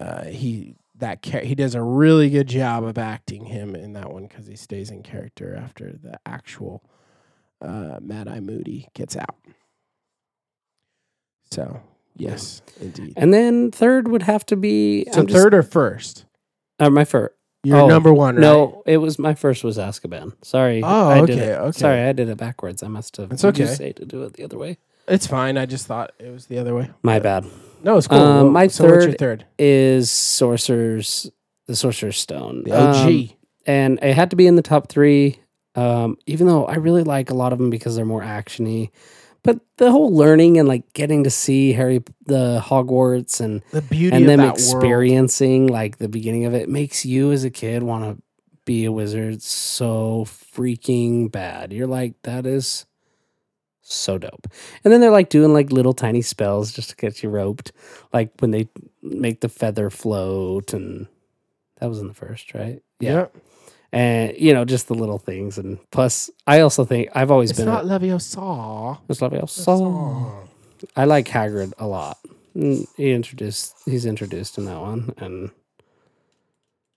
uh, he that char- he does a really good job of acting him in that one because he stays in character after the actual uh, Mad Eye Moody gets out. So yes, indeed. And then third would have to be So I'm just- third or first? uh, my first. You're Oh, number one, right? No, it was my first was Azkaban. Sorry. Oh, I did okay, it. okay. Sorry, I did it backwards. I must have. It's Did okay. say to do it the other way? it's fine. I just thought it was the other way. My bad. No, it's cool. Um, Well, my so third- third? Is Sorcerer's the Sorcerer's Stone? The OG. Um, and it had to be in the top three. Um, even though I really like a lot of them because they're more actiony, but the whole learning and like getting to see Harry the Hogwarts and the beauty and of them that world. experiencing like the beginning of it makes you as a kid want to be a wizard so freaking bad. You're like that is so dope. And then they're like doing like little tiny spells just to get you roped, like when they make the feather float and that was in the first, right? Yeah. And you know, just the little things and plus I also think I've always It's been not a, Leviosa. it's Leviosa. I like Hagrid a lot. Mm, He introduced he's introduced in that one and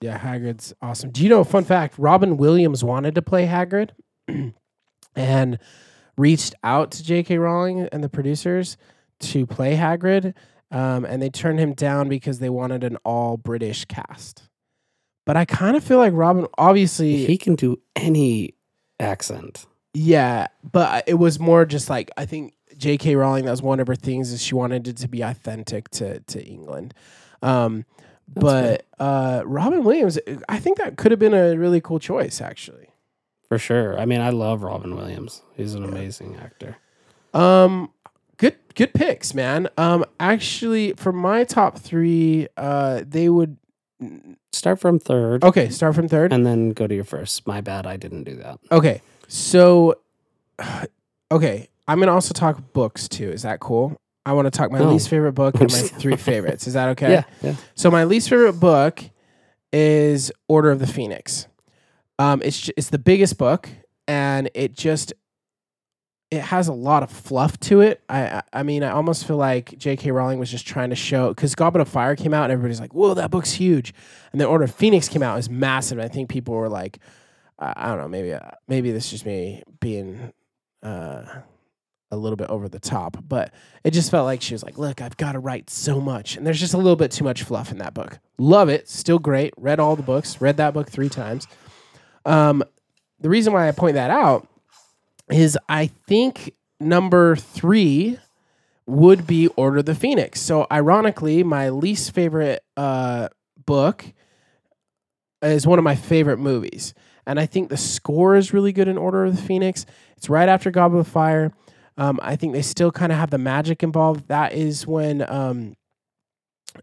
Yeah, Hagrid's awesome. Do you know, fun fact, Robin Williams wanted to play Hagrid and reached out to J.K. Rowling and the producers to play Hagrid. Um, and they turned him down because they wanted an all British cast. But I kind of feel like Robin, obviously, he can do any accent. Yeah, but it was more just like I think J.K. Rowling. That was one of her things is she wanted it to be authentic to to England. Um, but uh, Robin Williams, I think that could have been a really cool choice, actually. For sure. I mean, I love Robin Williams. He's an amazing actor. Um, good good picks, man. Um, actually, for my top three, uh, they would Start from third okay. Start from third. and then go to your first. My bad, I didn't do that. Okay, so okay, I'm gonna also talk books too. Is that cool? I want to talk my least favorite book and my three favorites. Is that okay? Yeah, yeah. So my least favorite book is Order of the Phoenix. Um, it's it's the biggest book, and it just it has a lot of fluff to it. I I, mean, I almost feel like J.K. Rowling was just trying to show because Goblet of Fire came out, and everybody's like, "Whoa, that book's huge," and then Order of Phoenix came out, was massive. I think people were like, I I don't know, maybe uh, maybe this is just me being. Uh, a little bit over the top, but it just felt like she was like, "Look, I've got to write so much," and there's just a little bit too much fluff in that book. Love it, still great. Read all the books. Read that book three times. Um, the reason why I point that out is I think number three would be Order of the Phoenix. So ironically, my least favorite uh, book is one of my favorite movies. And I think the score is really good in Order of the Phoenix. It's right after Goblet of Fire. Um, I think they still kind of have the magic involved. That is when um,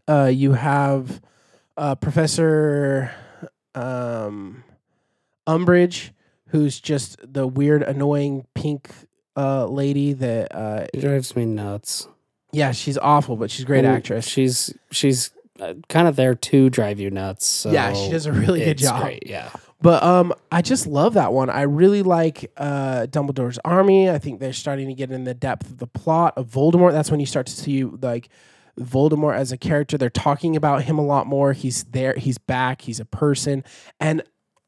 uh, you have uh, Professor um, Umbridge, who's just the weird, annoying pink uh, lady that, uh, drives me nuts. yeah, she's awful, but she's a great And actress. She's she's uh, kind of there to drive you nuts. So yeah, she does a really good job. Great, yeah. But um, I just love that one. I really like uh, Dumbledore's army. I think they're starting to get in the depth of the plot of Voldemort. That's when you start to see like Voldemort as a character. They're talking about him a lot more. He's there. He's back. He's a person. And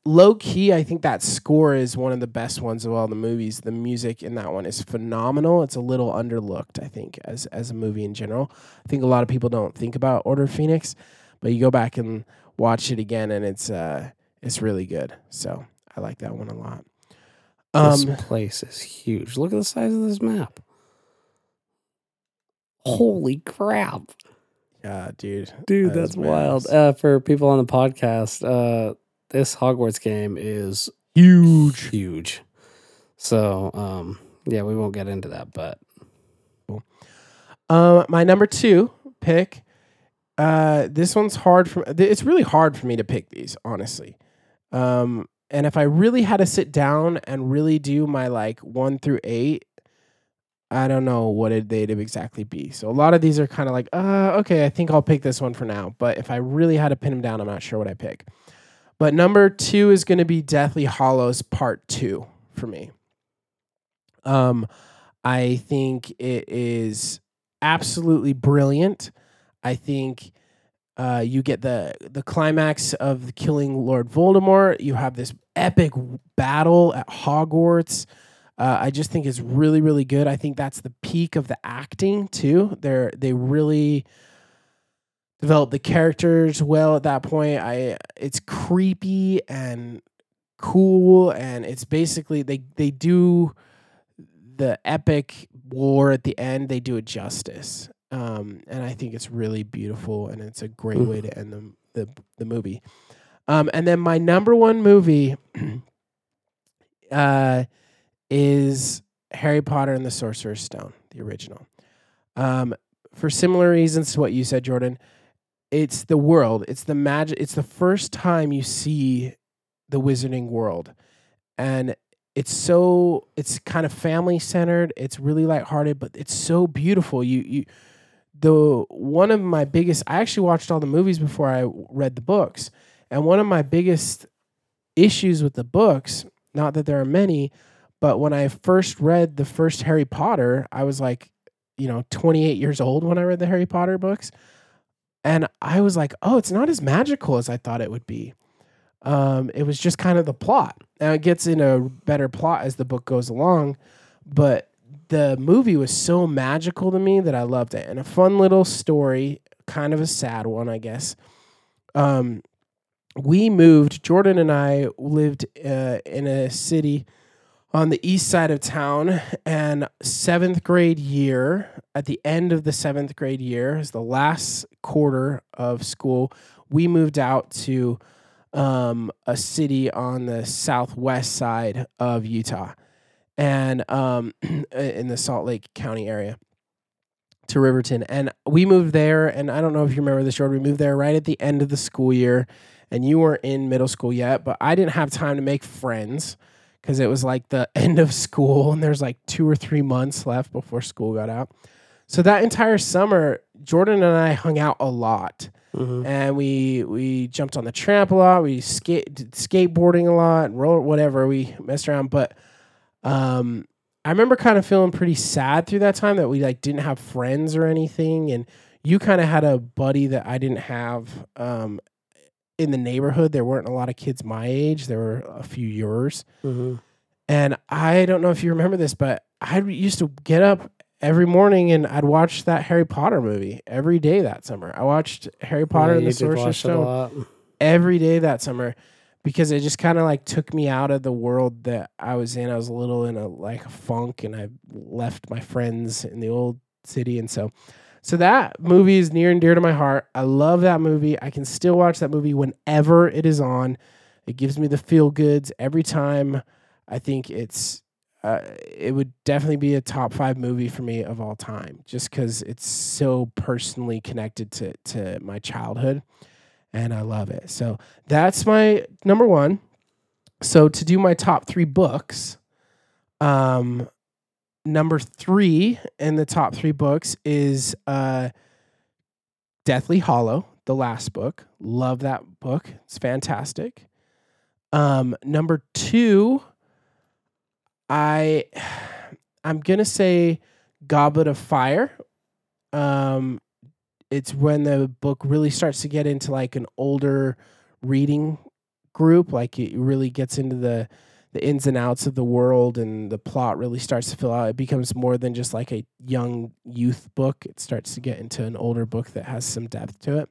low key, I think that score is one of the best ones of all the movies. The music in that one is phenomenal. It's a little underlooked, I think, as as a movie in general. I think a lot of people don't think about Order of Phoenix, but you go back and watch it again, and it's uh, it's really good. So I like that one a lot. This Um, place is huge. Look at the size of this map. Holy crap. yeah, dude, Dude, That that's wild. Uh, for people on the podcast, uh, this Hogwarts game is huge, huge. So, um, yeah, we won't get into that, but Um, my number two pick. Uh, this one's hard for. It's really hard for me to pick these, honestly. Um, and if I really had to sit down and really do my like one through eight, I don't know what it, they'd exactly be. So a lot of these are kind of like, uh, okay, I think I'll pick this one for now. But if I really had to pin them down, I'm not sure what I pick. But number two is going to be Deathly Hallows Part Two for me. Um, I think it is absolutely brilliant. I think uh, you get the the climax of killing Lord Voldemort. You have this epic battle at Hogwarts. Uh, I just think it's really, really good. I think that's the peak of the acting too. They're they really develop the characters well at that point. I it's creepy and cool, and it's basically they they do the epic war at the end. They do it justice, um, and I think it's really beautiful, and it's a great way to end the the, the movie. Um, and then my number one movie uh, is Harry Potter and the Sorcerer's Stone, the original. Um, for similar reasons to what you said, Jordan, it's the world. It's the magic. It's the first time you see the wizarding world, and it's so it's kind of family centered. It's really lighthearted, but it's so beautiful. You you the one of my biggest. I actually watched all the movies before I read the books, and one of my biggest issues with the books, not that there are many, but when I first read the first Harry Potter, I was like, you know, 28 years old when I read the Harry Potter books. And I was like, oh, it's not as magical as I thought it would be. Um, it was just kind of the plot. Now it gets in a better plot as the book goes along, but the movie was so magical to me that I loved it. And a fun little story, kind of a sad one, I guess. Um, we moved, Jordan and I lived uh, in a city on the east side of town. And seventh grade year, at the end of the seventh grade year, is the last quarter of school, we moved out to um, a city on the southwest side of Utah and um, in the Salt Lake County area to Riverton. And we moved there. And I don't know if you remember this, Jordan. We moved there right at the end of the school year. And you weren't in middle school yet, but I didn't have time to make friends because it was like the end of school and there's like two or three months left before school got out. So that entire summer, Jordan and I hung out a lot. Mhm. And we we jumped on the tramp a lot. We skate did skateboarding a lot, roll whatever. We messed around, but um, I remember kind of feeling pretty sad through that time that we like didn't have friends or anything. And you kind of had a buddy that I didn't have um, in the neighborhood. There weren't a lot of kids my age. There were a few yours. Mhm. And I don't know if you remember this, but I used to get up every morning and I'd watch that Harry Potter movie every day that summer. I watched Harry Potter Yeah, and the Sorcerer's watch it a Stone every day that summer because it just kind of like took me out of the world that I was in. I was a little in a like a funk and I left my friends in the old city and so so that movie is near and dear to my heart. I love that movie. I can still watch that movie whenever it is on. It gives me the feel goods every time. I think it's uh, it would definitely be a top five movie for me of all time, just because it's so personally connected to to my childhood, and I love it. So that's my number one. So to do my top three books, um, number three in the top three books is uh, Deathly Hallow, the last book. Love that book. It's fantastic. Um, number two, I I'm gonna say Goblet of Fire. Um, it's when the book really starts to get into like an older reading group, like it really gets into the the ins and outs of the world, and the plot really starts to fill out. It becomes more than just like a young youth book. It starts to get into an older book that has some depth to it.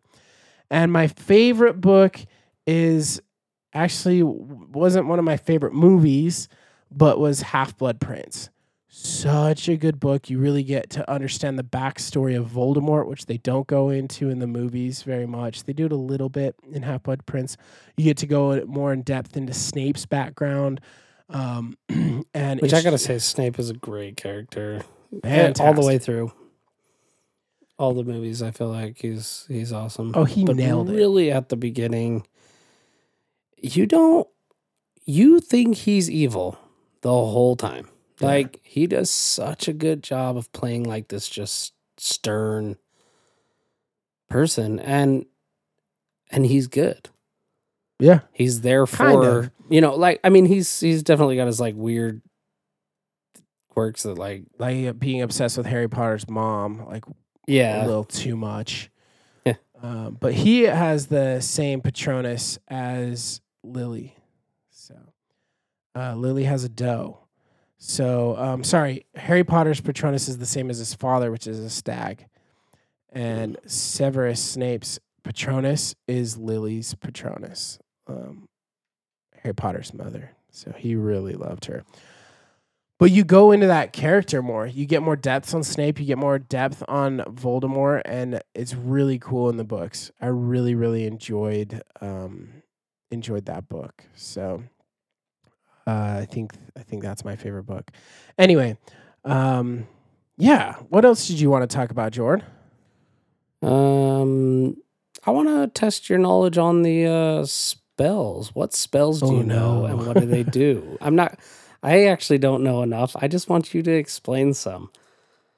And my favorite book is actually wasn't one of my favorite movies, but was Half Blood Prince. Such a good book. You really get to understand the backstory of Voldemort, which they don't go into in the movies very much. They do it a little bit in Half Blood Prince. You get to go more in depth into Snape's background. Um, and Which I gotta say, Snape is a great character, Eh, all the way through. All the movies, I feel like he's he's awesome. Oh, he but nailed it. really at the beginning, you don't you think he's evil the whole time. Yeah. Like he does such a good job of playing like this just stern person and and he's good. Yeah. He's there for of. you know, like I mean, he's he's definitely got his like weird quirks that like Like uh, being obsessed with Harry Potter's mom, like yeah, a little too much. Yeah. Um, but he has the same Patronus as Lily. So uh, Lily has a doe. So um, sorry, Harry Potter's Patronus is the same as his father, which is a stag. And Severus Snape's Patronus is Lily's Patronus, um, Harry Potter's mother. So he really loved her. But you go into that character more. You get more depth on Snape. You get more depth on Voldemort, and it's really cool in the books. I really, really enjoyed um, enjoyed that book. So uh, I think I think that's my favorite book. Anyway, um, yeah. What else did you want to talk about, Jordan? Um, I want to test your knowledge on the uh, spells. What spells do Oh, you know, no. and what do they do? I'm not. I actually don't know enough. I just want you to explain some.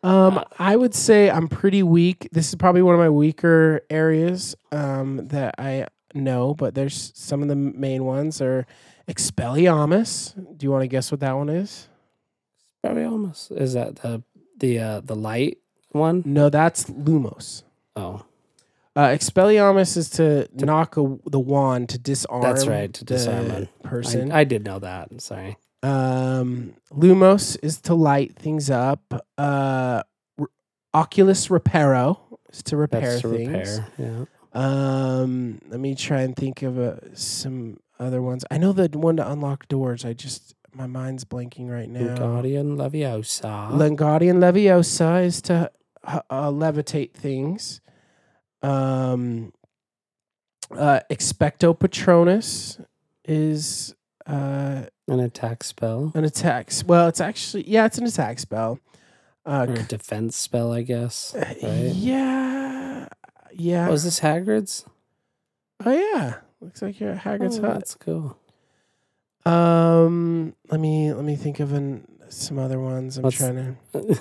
Um, I would say I'm pretty weak. This is probably one of my weaker areas um, that I know, but there's some of the main ones are Expelliarmus. Do you want to guess what that one is? Almost. Is that the the uh, the light one? No, that's Lumos. Oh, Uh, Expelliarmus is to knock a, the wand to disarm. That's right, to disarm a person. I, I did know that. I'm sorry. Um, Lumos is to light things up. Uh, R- Oculus Reparo is to repair That's to things. repair. Yeah. Um, let me try and think of uh, some other ones. I know the one to unlock doors. I just my mind's blanking right now. Guardian Leviosa. Wingardium Leviosa is to uh, uh, levitate things. Um, uh, Expecto Patronus is uh, an attack spell an attack. Well, it's actually yeah, it's an attack spell. Uh, or a defense spell, I guess. uh, Right? yeah, yeah. Oh, this Hagrid's? oh yeah, looks like you're at Hagrid's oh, hut. That's cool. Um, let me let me think of an, some other ones. I'm What's- trying to.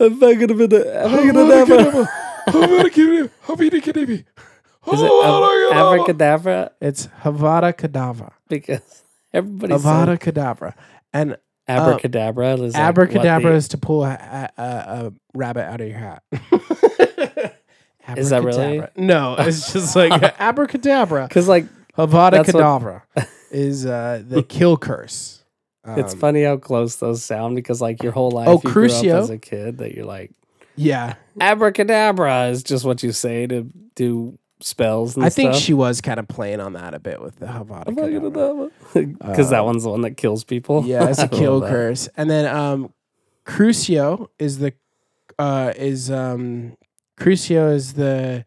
I'm not gonna be. I'm Is it abracadabra? It's Havada Kedavra. Because everybody Avada said Kedavra. And abracadabra. is like abracadabra the- is to pull a, a, a rabbit out of your hat. Is that really? No, it's just like abracadabra. Cause like Havada Kedavra is uh, the kill curse. it's Um, funny how close those sound because like your whole life Oh, you grew Crucio. up as a kid that you're like Yeah, abracadabra is just what you say to do spells. And I think stuff. she was kind of playing on that a bit with the Havada because that Uh, one's the one that kills people. Yeah, it's a kill that. curse. And then um Crucio is the uh is um Crucio is the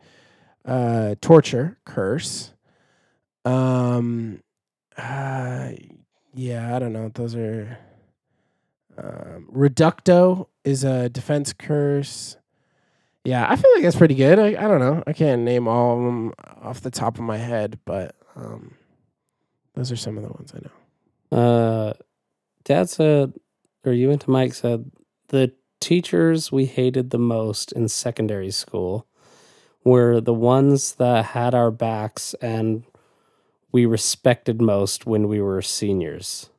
uh torture curse. Um uh yeah, I don't know. Those are um Reducto is a defense curse. Yeah, I feel like that's pretty good. I, I don't know. I can't name all of them off the top of my head, but um those are some of the ones I know. Uh, Dad said, or you and to Mike said, the teachers we hated the most in secondary school were the ones that had our backs and we respected most when we were seniors.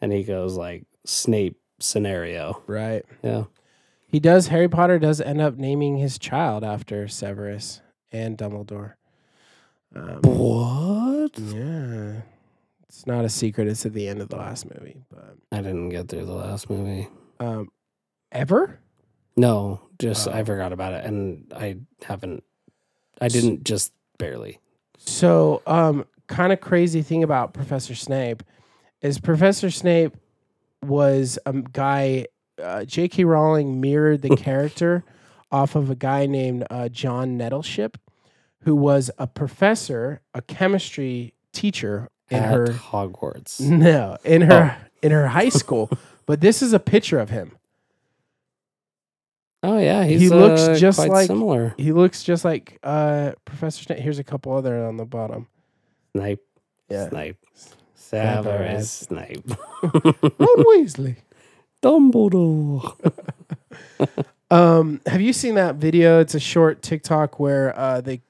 And he goes like Snape scenario. Right. Yeah. He does. Harry Potter does end up naming his child after Severus and Dumbledore. Um, What? yeah, it's not a secret. It's at the end of the last movie, but I didn't get through the last movie. um, ever. No, just I Oh. forgot about it and I haven't I didn't just barely. So, um, kind of crazy thing about Professor Snape is Professor Snape was a guy. Uh, J.K. Rowling mirrored the character off of a guy named uh, John Nettleship, who was a professor, a chemistry teacher in at her Hogwarts. No, in her in her high school. But this is a picture of him. Oh yeah, he's He looks uh, just like- similar. He looks just like uh, Professor Snape. Here's a couple other on the bottom. Snipe, Yeah, Snipe, Severus. Snipe, Ron Weasley. Dumbledore. Um, have you seen that video? It's a short TikTok where uh, the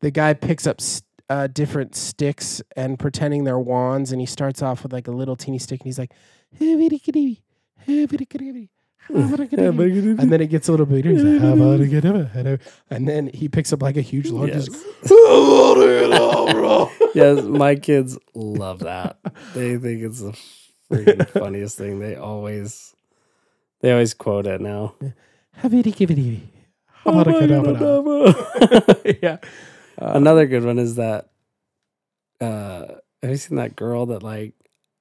the guy picks up s- uh, different sticks and pretending they're wands, and he starts off with like a little teeny stick, and he's like, "Hoo-bitty-kitty, hoo-bitty-kitty, hoo-bitty-kitty." And then it gets a little bigger. He's like, "How about I get him? And then he picks up like a huge log. Yes. Yes, my kids love that. They think it's the freaking funniest thing. They always they always quote it now. "Hoo-bitty-kitty, habada-kadabada." yeah. Another good one is that uh have you seen that girl that like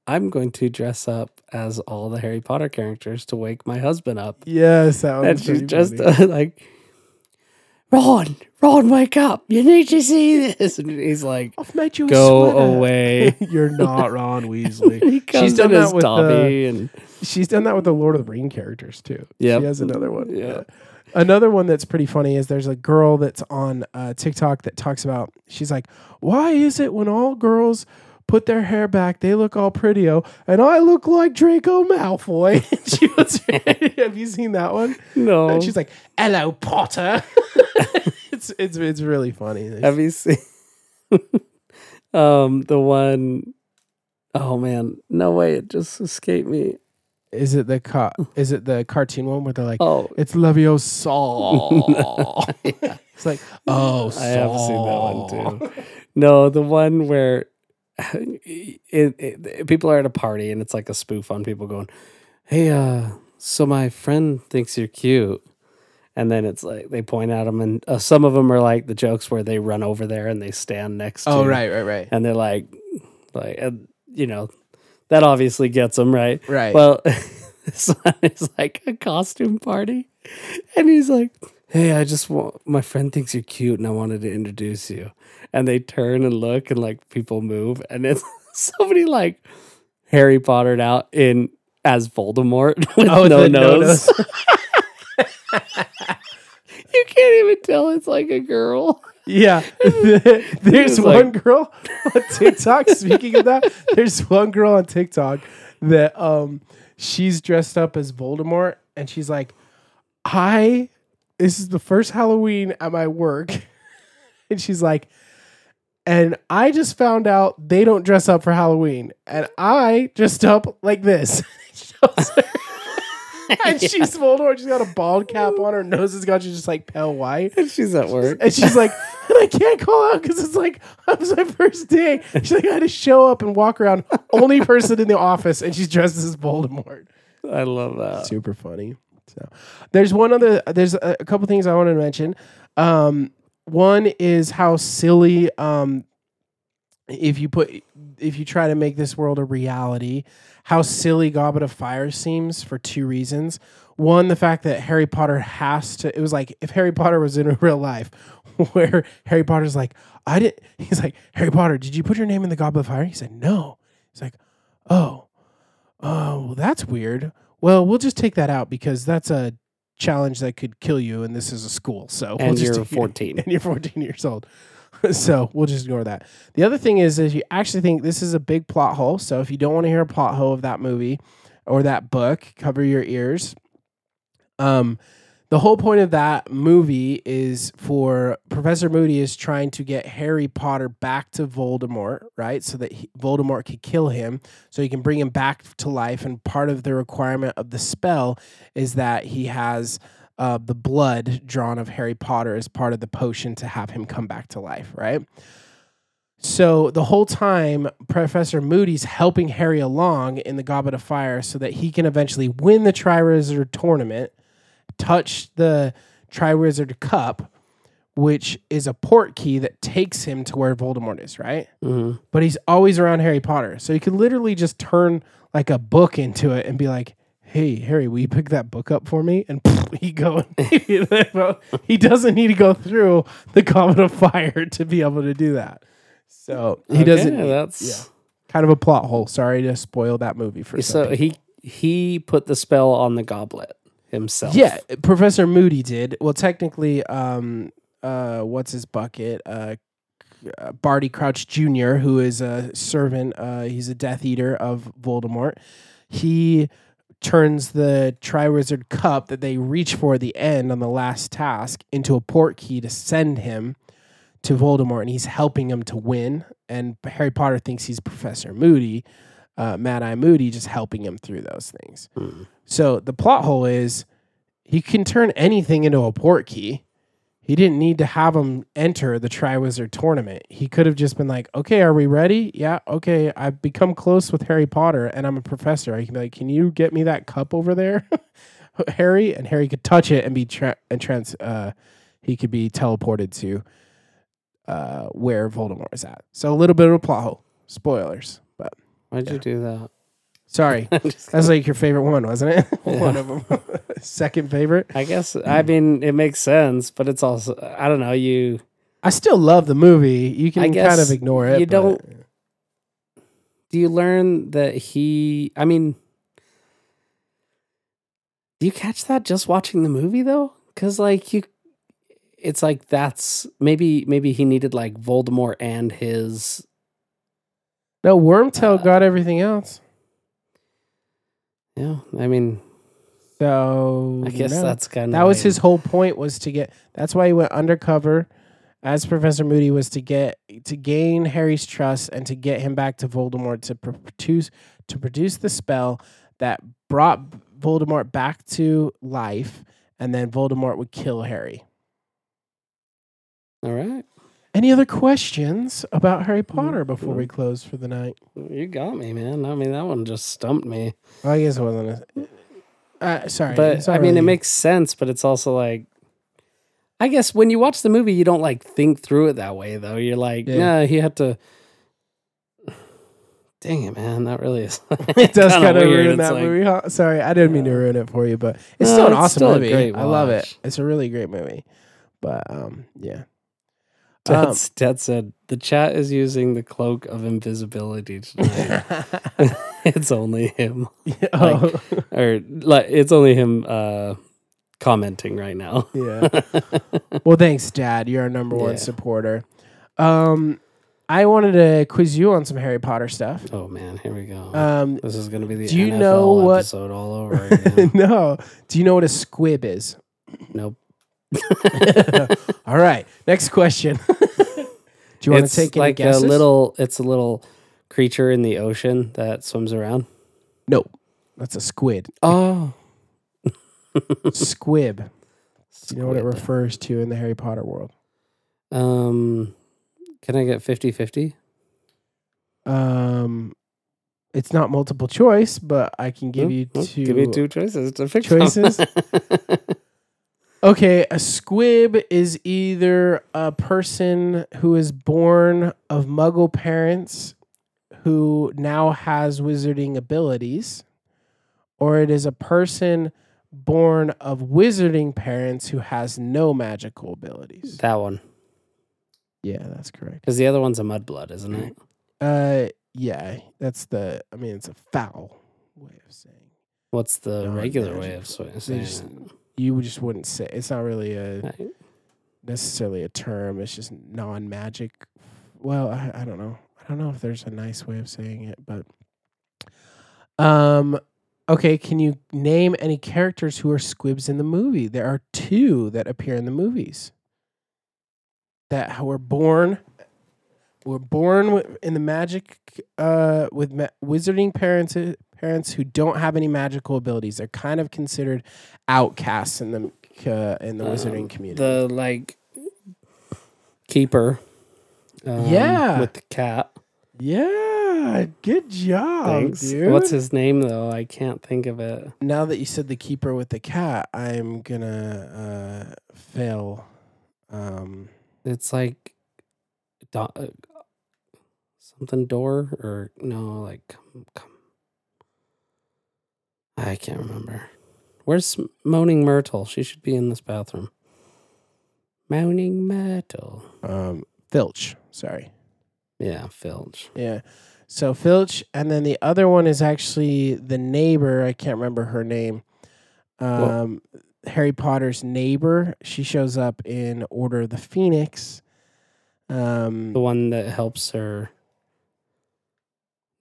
I'm going to dress up as all the Harry Potter characters to wake my husband up. Yes, that and she's just uh, like Ron, Ron, wake up. You need to see this. And he's like, I've made you go away. You're not Ron Weasley. he comes done that with, uh, Dobby and She's done that with the Lord of the Ring characters too. Yep. She has another one. Yeah. Another one that's pretty funny is there's a girl that's on uh, TikTok that talks about, she's like, why is it when all girls put their hair back, they look all pretty, oh, and I look like Draco Malfoy? She was, have you seen that one? no. And she's like, hello, Potter. it's, it's, it's really funny. Have you seen um the one oh man, no way, it just escaped me. Is it the ca- is it the cartoon one where they're like, Oh, It's Leviosa. It's like, oh, I have seen that one too. No, the one where it, it, people are at a party and it's like a spoof on people going, "Hey, uh, so my friend thinks you're cute," and then it's like they point at them, and uh, some of them are like the jokes where they run over there and they stand next. to Oh, right, right, right, and they're like, like, and, you know, that obviously gets them right. right. Well, this one is like a costume party, and he's like, "Hey, I just want my friend thinks you're cute, and I wanted to introduce you." And they turn and look, and like people move, and it's somebody like Harry Pottered out in as Voldemort with Oh, no the no nose. you can't even tell it's like a girl. yeah, there's It's like- one girl on TikTok. speaking of that, there's one girl on TikTok that um she's dressed up as Voldemort, and she's like, "I this is the first Halloween at my work," and she's like. And I just found out they don't dress up for Halloween, and I dressed up like this. And she's Voldemort. She's got a bald cap on. Her nose is got just like pale white. And she's at work. And she's like, and I can't call out because it's like it was my first day. She's like, I had to show up and walk around, only person in the office, and she's dressed as Voldemort. I love that. Super funny. So there's one other. There's a, a couple things I want to mention. Um, one is how silly. Um, if you put if you try to make this world a reality, how silly Goblet of Fire seems for two reasons. One, the fact that Harry Potter has to. It was like if Harry Potter was in real life, where Harry Potter's like, I didn't. He's like, Harry Potter, did you put your name in the Goblet of Fire? He said, No. He's like, Oh, oh, well, that's weird. Well, we'll just take that out because that's a challenge that could kill you, and this is a school. So we'll And just you're take- 14. and you're 14 years old. so we'll just ignore that. The other thing is, is you actually think this is a big plot hole. So if you don't want to hear a plot hole of that movie or that book, cover your ears. Um, the whole point of that movie is for Professor Moody is trying to get Harry Potter back to Voldemort, right? So that he, Voldemort could kill him, so he can bring him back to life. And part of the requirement of the spell is that he has uh, the blood drawn of Harry Potter as part of the potion to have him come back to life, right? So the whole time, Professor Moody's helping Harry along in the Goblet of Fire so that he can eventually win the Triwizard Tournament, touch the Triwizard Cup, which is a port key that takes him to where Voldemort is, right? Mhm. But he's always around Harry Potter. So he could literally just turn like a book into it and be like, hey, Harry, will you pick that book up for me? And he go. he doesn't need to go through the Goblet of Fire to be able to do that. So he doesn't. That's yeah. kind of a plot hole. Sorry to spoil that movie for so he he put the spell on the goblet himself. Yeah, Professor Moody did. Well, technically, um, uh, what's his bucket? Uh, uh, Barty Crouch Jr., who is a servant, uh, he's a Death Eater of Voldemort. He turns the Triwizard Cup that they reach for at the end on the last task into a port key to send him to Voldemort, and he's helping him to win. And Harry Potter thinks he's Professor Moody, uh, Mad Eye Moody, just helping him through those things. Hmm. So the plot hole is he can turn anything into a port key. He didn't need to have him enter the Triwizard tournament. He could have just been like, "Okay, are we ready? Yeah, okay. I've become close with Harry Potter, and I'm a professor. I can be like, can you get me that cup over there, Harry?" And Harry could touch it and be tra- and trans. Uh, he could be teleported to uh, where Voldemort is at. So a little bit of a plot hole. Spoilers, Why'd Yeah. you do that? sorry. That's like your favorite one, wasn't it? One of them. Second favorite. I guess I mean it makes sense, but it's also I don't know. You I still love the movie. You can kind of ignore it. you but- don't- do you learn that he? I mean, do you catch that just watching the movie though? Because like you, it's like that's maybe maybe he needed like Voldemort and his. No, Wormtail Uh, got everything else. Yeah, I mean, So I guess no. that's kind of that was his whole point was to get. That's why he went undercover as Professor Moody was to get to gain Harry's trust and to get him back to Voldemort to produce to produce the spell that brought Voldemort back to life, and then Voldemort would kill Harry. All right, Any other questions about Harry Mm, Potter before we close for the night? you got me, man. I mean, that one just stumped me. Well, I guess it wasn't. A, uh, sorry, but I mean, it makes sense. But it's also like, I guess when you watch the movie, you don't like think through it that way, though. You're like, Yeah. nah, he had to. Dang it, man! That really is. it does kind of ruin that like- movie. Huh? Sorry, I didn't mean to ruin it for you, but it's No, still an it's awesome still movie. I love it. It's a really great movie. But um, yeah. Um, Dad, Dad said the chat is using the cloak of invisibility tonight. it's only him, oh, or like it's only him uh, commenting right now. yeah. Well, thanks, Dad. You're our number one Yeah. supporter. Um, I wanted to quiz you on some Harry Potter stuff. oh man, here we go. Um, this is gonna be the do you NFL know what- episode all over again. no. Do you know what a squib is? nope. All right. Next question. Do you want to take any like guesses? a little? It's a little creature in the ocean that swims around. No, That's a squid. Oh, Squib. You know what it refers to in the Harry Potter world? Um, can I get 50-50? Um, it's not multiple choice, but I can give Hmm, you two. Give me two choices from. choices? Okay, a squib is either a person who is born of Muggle parents who now has wizarding abilities, or it is a person born of wizarding parents who has no magical abilities. that one, Yeah, that's correct. because the other one's a mudblood, isn't it? Uh, yeah, that's the. I mean, it's a foul way of saying. What's the regular way of saying it? You just wouldn't say. It's not really a Right. necessarily a term. It's just non-magic. Well, I, I don't know. I don't know if there's a nice way of saying it, but um, okay. Can you name any characters who are squibs in the movie? There are two that appear in the movies that were born were born in the magic uh with ma- wizarding parents parents who don't have any magical abilities. They're kind of considered outcasts in the uh, in the Um, wizarding community. The like keeper. um, Yeah. with the cat. Yeah, good job, Thanks. dude. What's his name though? I can't think of it. now that you said the keeper with the cat, I'm gonna uh, fail. Um, It's like do- uh, something door or no, like come, come. I can't remember. Where's Moaning Myrtle? She should be in this bathroom. Moaning Myrtle. um, Filch. Sorry. Yeah, Filch. Yeah. So Filch, and then the other one is actually the neighbor. I can't remember her name. Um, Harry Potter's neighbor. She shows up in Order of the Phoenix. Um, The one that helps her.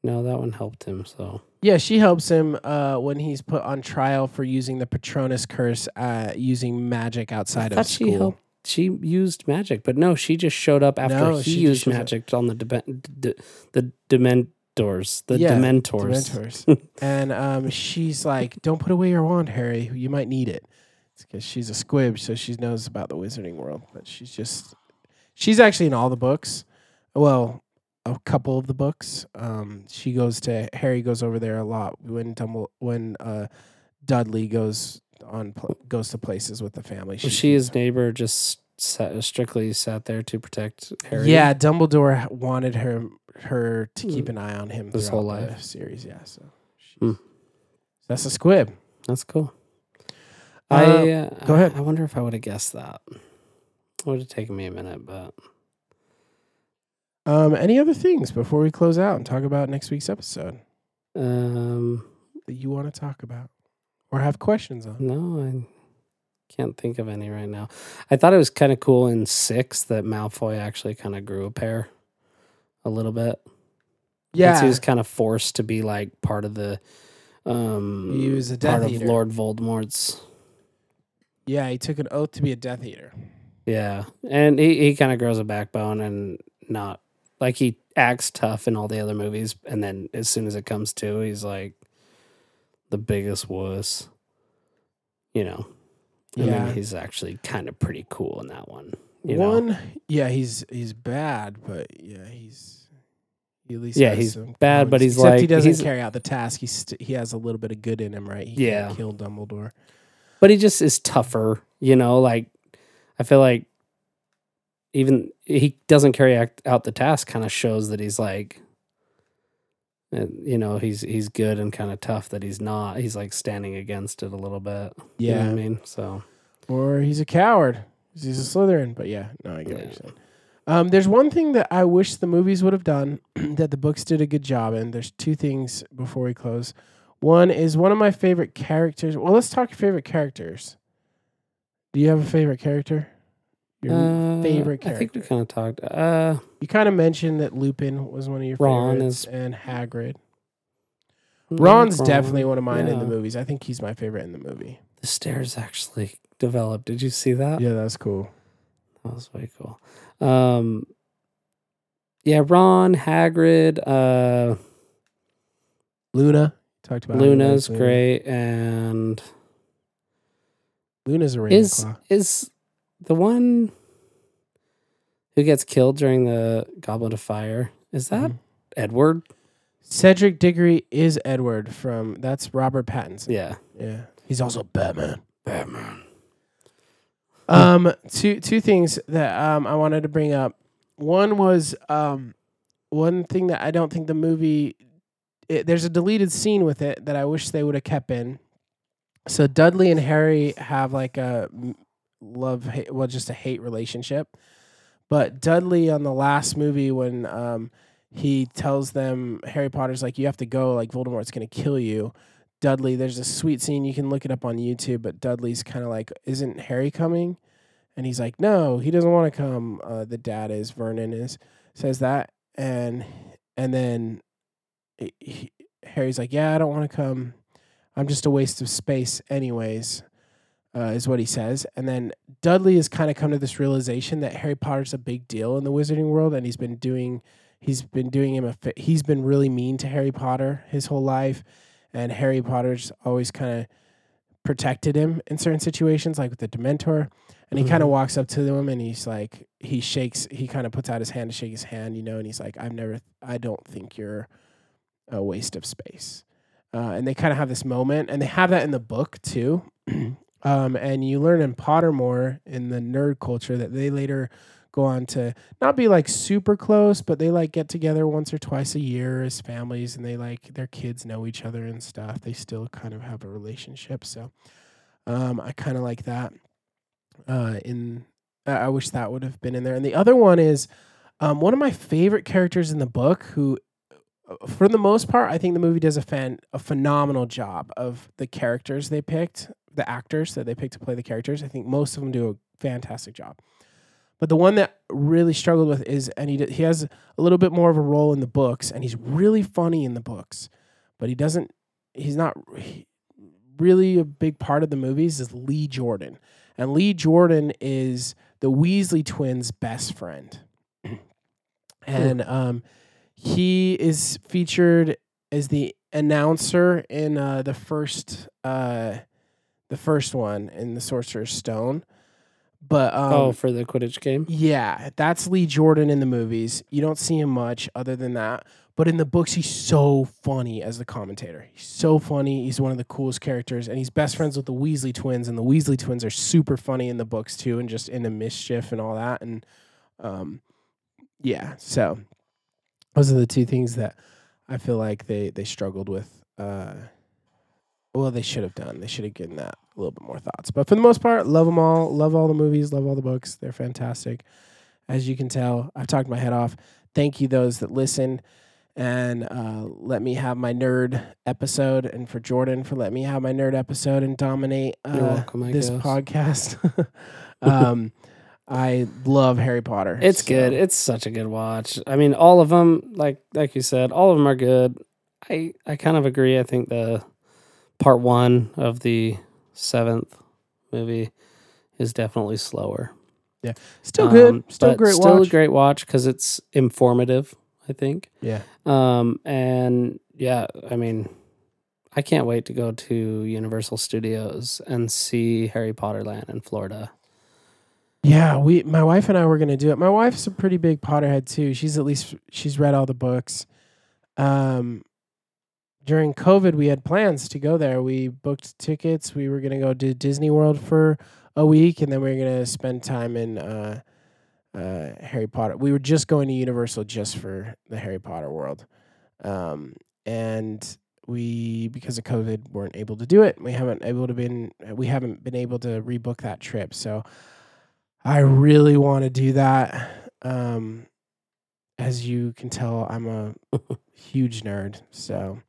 No, that one helped him. So Yeah, she helps him uh, when he's put on trial for using the Patronus curse, uh, using magic outside I thought of she school. helped she used magic, but no, she just showed up after No, he she used magic on the Deben- d- the Dementors, the Yeah, Dementors. Dementors. and um, she's like, "Don't put away your wand, Harry. You might need it." Because she's a squib, so she knows about the wizarding world. But she's just, she's actually in all the books. Well, a couple of the books. Um, she goes to Harry goes over there a lot when Dumble when uh, Dudley goes on goes to places with the family. Was she his neighbor? Just sat, strictly sat there to protect Harry. Yeah, Dumbledore wanted her her to Mm. keep an eye on him His throughout whole life. series. Yeah, so Hmm. that's a squib. that's cool. Uh, I uh, go ahead. I wonder if I would have guessed that. It would have taken me a minute, but Um, any other things before we close out and talk about next week's episode um, that you want to talk about or have questions on? no, I can't think of any right now. I thought it was kind of cool in six that Malfoy actually kind of grew a pair a little bit. Yeah, he was kind of forced to be like part of the um He was a part Death of Lord Voldemort's yeah, he took an oath to be a Death Eater. Yeah, and he, he kind of grows a backbone and not like he acts tough in all the other movies, and then as soon as it comes to, he's like the biggest wuss. You know, Yeah. he's actually kind of pretty cool in that one. You know? One, yeah, he's he's bad, but yeah, he's he at least Yeah, he's bad, but he's Except he doesn't carry out the task. He's st- he has a little bit of good in him, right? He Yeah. can't kill Dumbledore. but he just is tougher. You know, like I feel like even he doesn't carry out the task. Kind of shows that he's like, uh, you know, he's he's good and kind of tough. That he's not. He's like standing against it a little bit. You know Yeah, what I mean? So or he's a coward He's a Slytherin, but yeah, no, I get what you're saying. Um, there's one thing that I wish the movies would have done that the books did a good job in. There's two things before we close. One is one of my favorite characters. Well, let's talk favorite characters. Do you have a favorite character? Your uh, favorite character. I think we kind of talked. Uh, You kind of mentioned that Lupin was one of your Ron favorites, is- and Hagrid. Ron's Ron. definitely one of mine in the movies. I think he's my favorite in the movie. The stairs actually developed. Did you see that? Yeah, that's cool. That was way cool. Um, yeah, Ron, Hagrid, uh, Luna talked about. Luna's Luna. great, and Luna's a is is the one who gets killed during the Goblet of Fire? Is that Mhm. Edward? Cedric Diggory is Edward from. That's Robert Pattinson. Yeah, Yeah, he's also Batman. Batman. Um, two two things that um I wanted to bring up. One was um, one thing that I don't think the movie. It, there's a deleted scene with it that I wish they would have kept in. So Dudley and Harry have like a love hate, well, just a hate relationship. But Dudley on the last movie when um he tells them Harry Potter's like you have to go like Voldemort's gonna kill you. Dudley, there's a sweet scene you can look it up on YouTube, but Dudley's kind of like, "Isn't Harry coming?" And he's like, "No, he doesn't want to come." Uh, the dad is Vernon is says that, and and then he, he- Harry's like, "Yeah, I don't want to come. I'm just a waste of space, anyways." Uh, is what he says, and then Dudley has kind of come to this realization that Harry Potter's a big deal in the Wizarding world, and he's been doing, he's been doing him a, fa- he's been really mean to Harry Potter his whole life, and Harry Potter's always kind of protected him in certain situations, like with the Dementor. And he kind of walks up to him and he's like, he shakes, he kind of puts out his hand to shake his hand, you know, and he's like, I've never, I don't think you're a waste of space. Uh, and they kind of have this moment, and they have that in the book too. um, and you learn in Pottermore in the nerd culture that they later go on to not be like super close, but they like get together once or twice a year as families, and they like their kids know each other and stuff. They still kind of have a relationship, so um, I kind of like that. Uh, in I wish that would have been in there. And the other one is um, one of my favorite characters in the book, who, uh, for the most part, I think the movie does a fan a phenomenal job of the characters they picked, the actors that they picked to play the characters. I think most of them do a fantastic job. But the one that really struggled with is, and he he has a little bit more of a role in the books, and he's really funny in the books, but he doesn't. He's not he- really a big part of the movies. Is Lee Jordan, and Lee Jordan is the Weasley twins' best friend, and um, he is featured as the announcer in uh, the first uh, the first one in the Sorcerer's Stone. But um, oh, for the Quidditch game. yeah, that's Lee Jordan in the movies. You don't see him much other than that. But in the books, he's so funny as the commentator. He's so funny. He's one of the coolest characters, and he's best friends with the Weasley twins. And the Weasley twins are super funny in the books too, and just into mischief and all that. And um, yeah, so those are the two things that I feel like they they struggled with. Uh, well, they should have done. They should have given that a little bit more thoughts. But for the most part, love them all. Love all the movies. Love all the books. They're fantastic. As you can tell, I've talked my head off. Thank you those that listen and uh, let me have my nerd episode, and for Jordan for let me have my nerd episode and dominate uh, welcome, this guess. podcast. um, I love Harry Potter. It's so- good. It's such a good watch. I mean, all of them, like like you said, all of them are good. I I kind of agree. I think the part one of the seventh movie is definitely slower. Yeah, still good. Um, Still great Still watch. a great watch because it's informative. I think. Yeah. Um, and yeah, I mean, I can't wait to go to Universal Studios and see Harry Potter Land in Florida. Yeah, we my wife and I were gonna do it. My wife's a pretty big Potterhead too. She's at least she's read all the books. Um during COVID we had plans to go there. We booked tickets. We were gonna go to Disney World for a week and then we were gonna spend time in uh uh Harry Potter. We were just going to Universal just for the Harry Potter world. Um and we because of COVID weren't able to do it. We haven't able to been we haven't been able to rebook that trip. So I really want to do that. Um, as you can tell, I'm a huge nerd. So,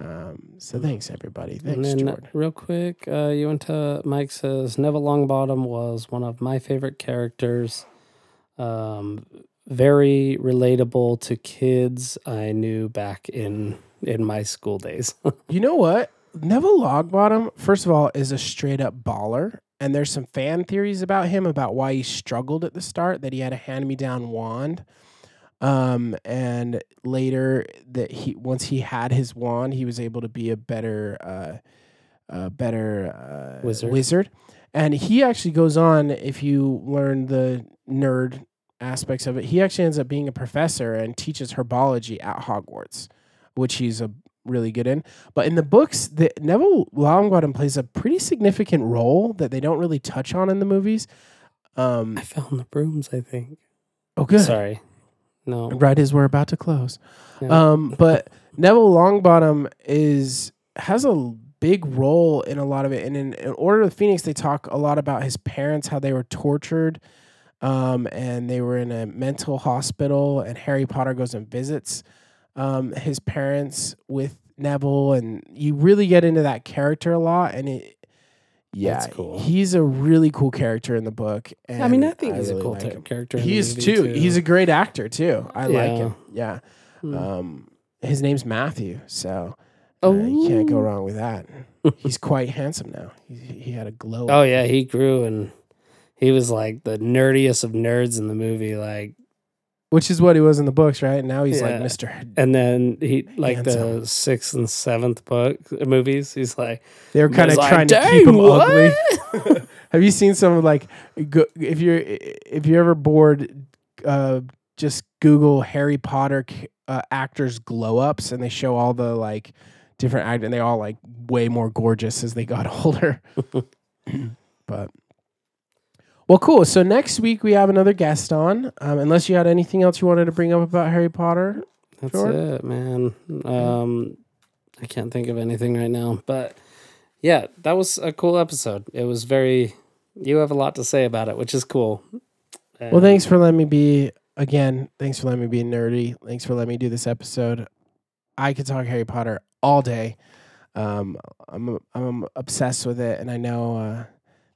um, so thanks everybody. and Thanks, then, Jordan. real quick, uh, you went to Mike says Neville Longbottom was one of my favorite characters. Um, very relatable to kids I knew back in in my school days. You know what? Neville Longbottom, first of all, is a straight up baller. And there's some fan theories about him about why he struggled at the start, that he had a hand me down wand. Um, and later that he once he had his wand, he was able to be a better uh a better uh, Wizard. wizard. And he actually goes on, if you learn the nerd aspects of it, he actually ends up being a professor and teaches herbology at Hogwarts, which he's a really good in. But in the books, the, Neville Longbottom plays a pretty significant role that they don't really touch on in the movies. Um, I found the brooms. I think. oh, good. Sorry, no. Right as we're about to close. Yeah. Um, but Neville Longbottom is has a big role in a lot of it. And in, in Order of the Phoenix, they talk a lot about his parents, how they were tortured, um, and they were in a mental hospital. And Harry Potter goes and visits um, his parents with Neville, and you really get into that character a lot. And it, yeah, That's cool. he's a really cool character in the book. And I mean, I think he's really a cool like ta- him. character. in He the is movie, too. He's a great actor too. I like Yeah. him. Yeah. Hmm. Um, his name's Matthew, so uh, oh, you can't go wrong with that. He's quite handsome now. He, he had a glow. Oh yeah, he grew and he was like the nerdiest of nerds in the movie. Like, which is what he was in the books, right? Now he's like Yeah. Mister. and then he like Handsome. the sixth and seventh book movies. He's like, They were kind of like, trying to "Dang, keep him what?" ugly. Have you seen some of like go, if you're if you're ever bored, uh, just Google Harry Potter c- uh, actors glow ups, and they show all the like different act, and they all like way more gorgeous as they got older. but well, cool. So next week we have another guest on. Um, unless you had anything else you wanted to bring up about Harry Potter, That's Sure. it, man. Um, I can't think of anything right now, but yeah, that was a cool episode. It was very. You have a lot to say about it, which is cool. Well, thanks for letting me be again. Thanks for letting me be nerdy. Thanks for letting me do this episode. I could talk Harry Potter all day. Um, I'm I'm obsessed with it, and I know uh,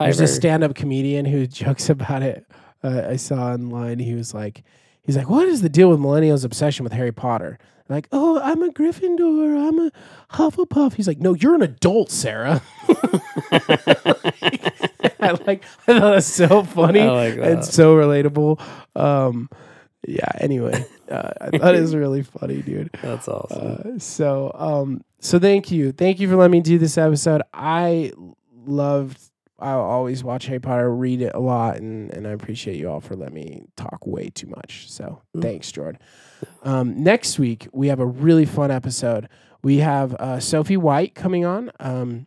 there's a stand-up comedian who jokes about it. Uh, I saw online. He was like, he's like, what is the deal with millennials' obsession with Harry Potter? Like, oh, I'm a Gryffindor. I'm a Hufflepuff. He's like, no, you're an adult, Sarah. I like I thought that's so funny like and so relatable. Um, yeah. Anyway, uh, I thought it was really funny, dude. That's awesome. Uh, so, um, so thank you, thank you for letting me do this episode. I loved. I always watch Harry Potter, read it a lot, and and I appreciate you all for letting me talk way too much. So Mm. thanks, Jordan. Um, next week we have a really fun episode. We have uh, Sophie White coming on. Um,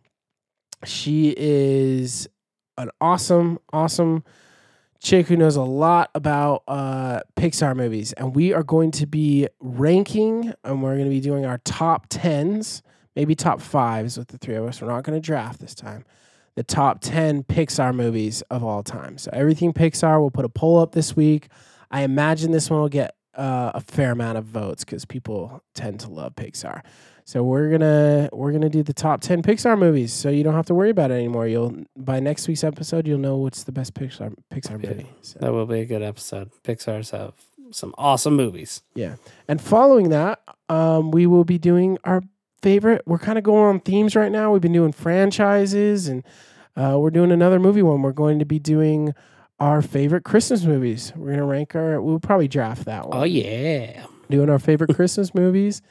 she is an awesome, awesome chick who knows a lot about uh, Pixar movies, and we are going to be ranking, and we're going to be doing our top tens, maybe top fives with the three of us. We're not going to draft this time. The top ten Pixar movies of all time. So everything Pixar. We'll put a poll up this week. I imagine this one will get uh, a fair amount of votes because people tend to love Pixar. So we're gonna we're gonna do the top ten Pixar movies, so you don't have to worry about it anymore. You'll by next week's episode, you'll know what's the best Pixar Pixar Yeah. movie. So. That will be a good episode. Pixar's have some awesome movies. Yeah, and following that, um, we will be doing our favorite. We're kind of going on themes right now. We've been doing franchises, and uh, we're doing another movie one. We're going to be doing our favorite Christmas movies. We're gonna rank our. We'll probably draft that one. Oh yeah. doing our favorite Christmas movies.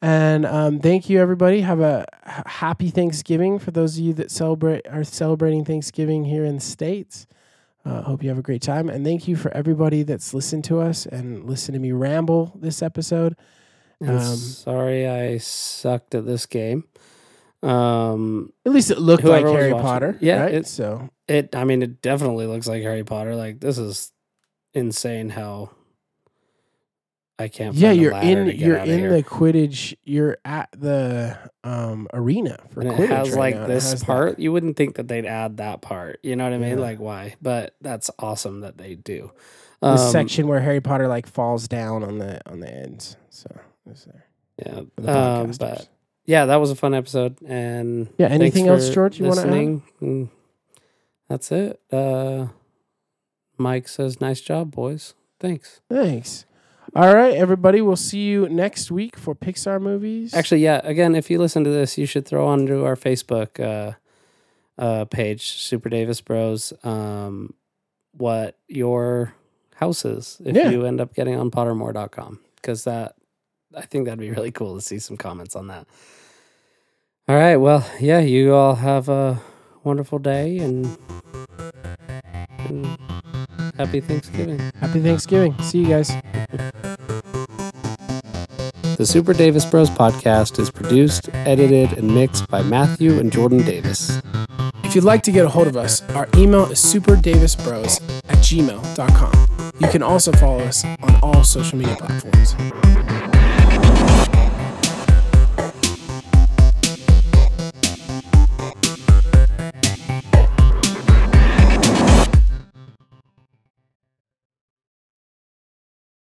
And um, thank you, everybody. Have a h- happy Thanksgiving for those of you that celebrate are celebrating Thanksgiving here in the states. Uh, hope you have a great time, and thank you for everybody that's listened to us and listened to me ramble this episode. Um, sorry I sucked at this game. Um At least it looked like Harry. Potter, Yeah, Right? it- so it I mean it definitely looks like Harry Potter. Like this is insane how I can't yeah, you're in you're in here. the Quidditch. You're at the um, arena for and it Quidditch has right like now, this has that- part. You wouldn't think that they'd add that part. You know what I mean? Yeah. Like why? But that's awesome that they do. the Um, section where Harry Potter like falls down on the on the ends. So it's there. Yeah. the Um, but yeah, that was a fun episode. And Yeah, anything else, George, you wanna add? Mm, That's it. Uh, Mike says, "Nice job, boys. Thanks." Thanks. All right, everybody. We'll see you next week for Pixar movies. Actually, yeah. Again, if you listen to this, you should throw onto our Facebook uh, uh, page, Super Davis Bros, um, what your house is if Yeah. you end up getting on Pottermore.com because that I think that'd be really cool to see some comments on that. All right. Well, yeah. You all have a wonderful day and, and happy Thanksgiving. happy Thanksgiving. See you guys. The Super Davis Bros podcast is produced, edited, and mixed by Matthew and Jordan Davis. If you'd like to get a hold of us, our email is superdavisbros at gmail.com. You can also follow us on all social media platforms.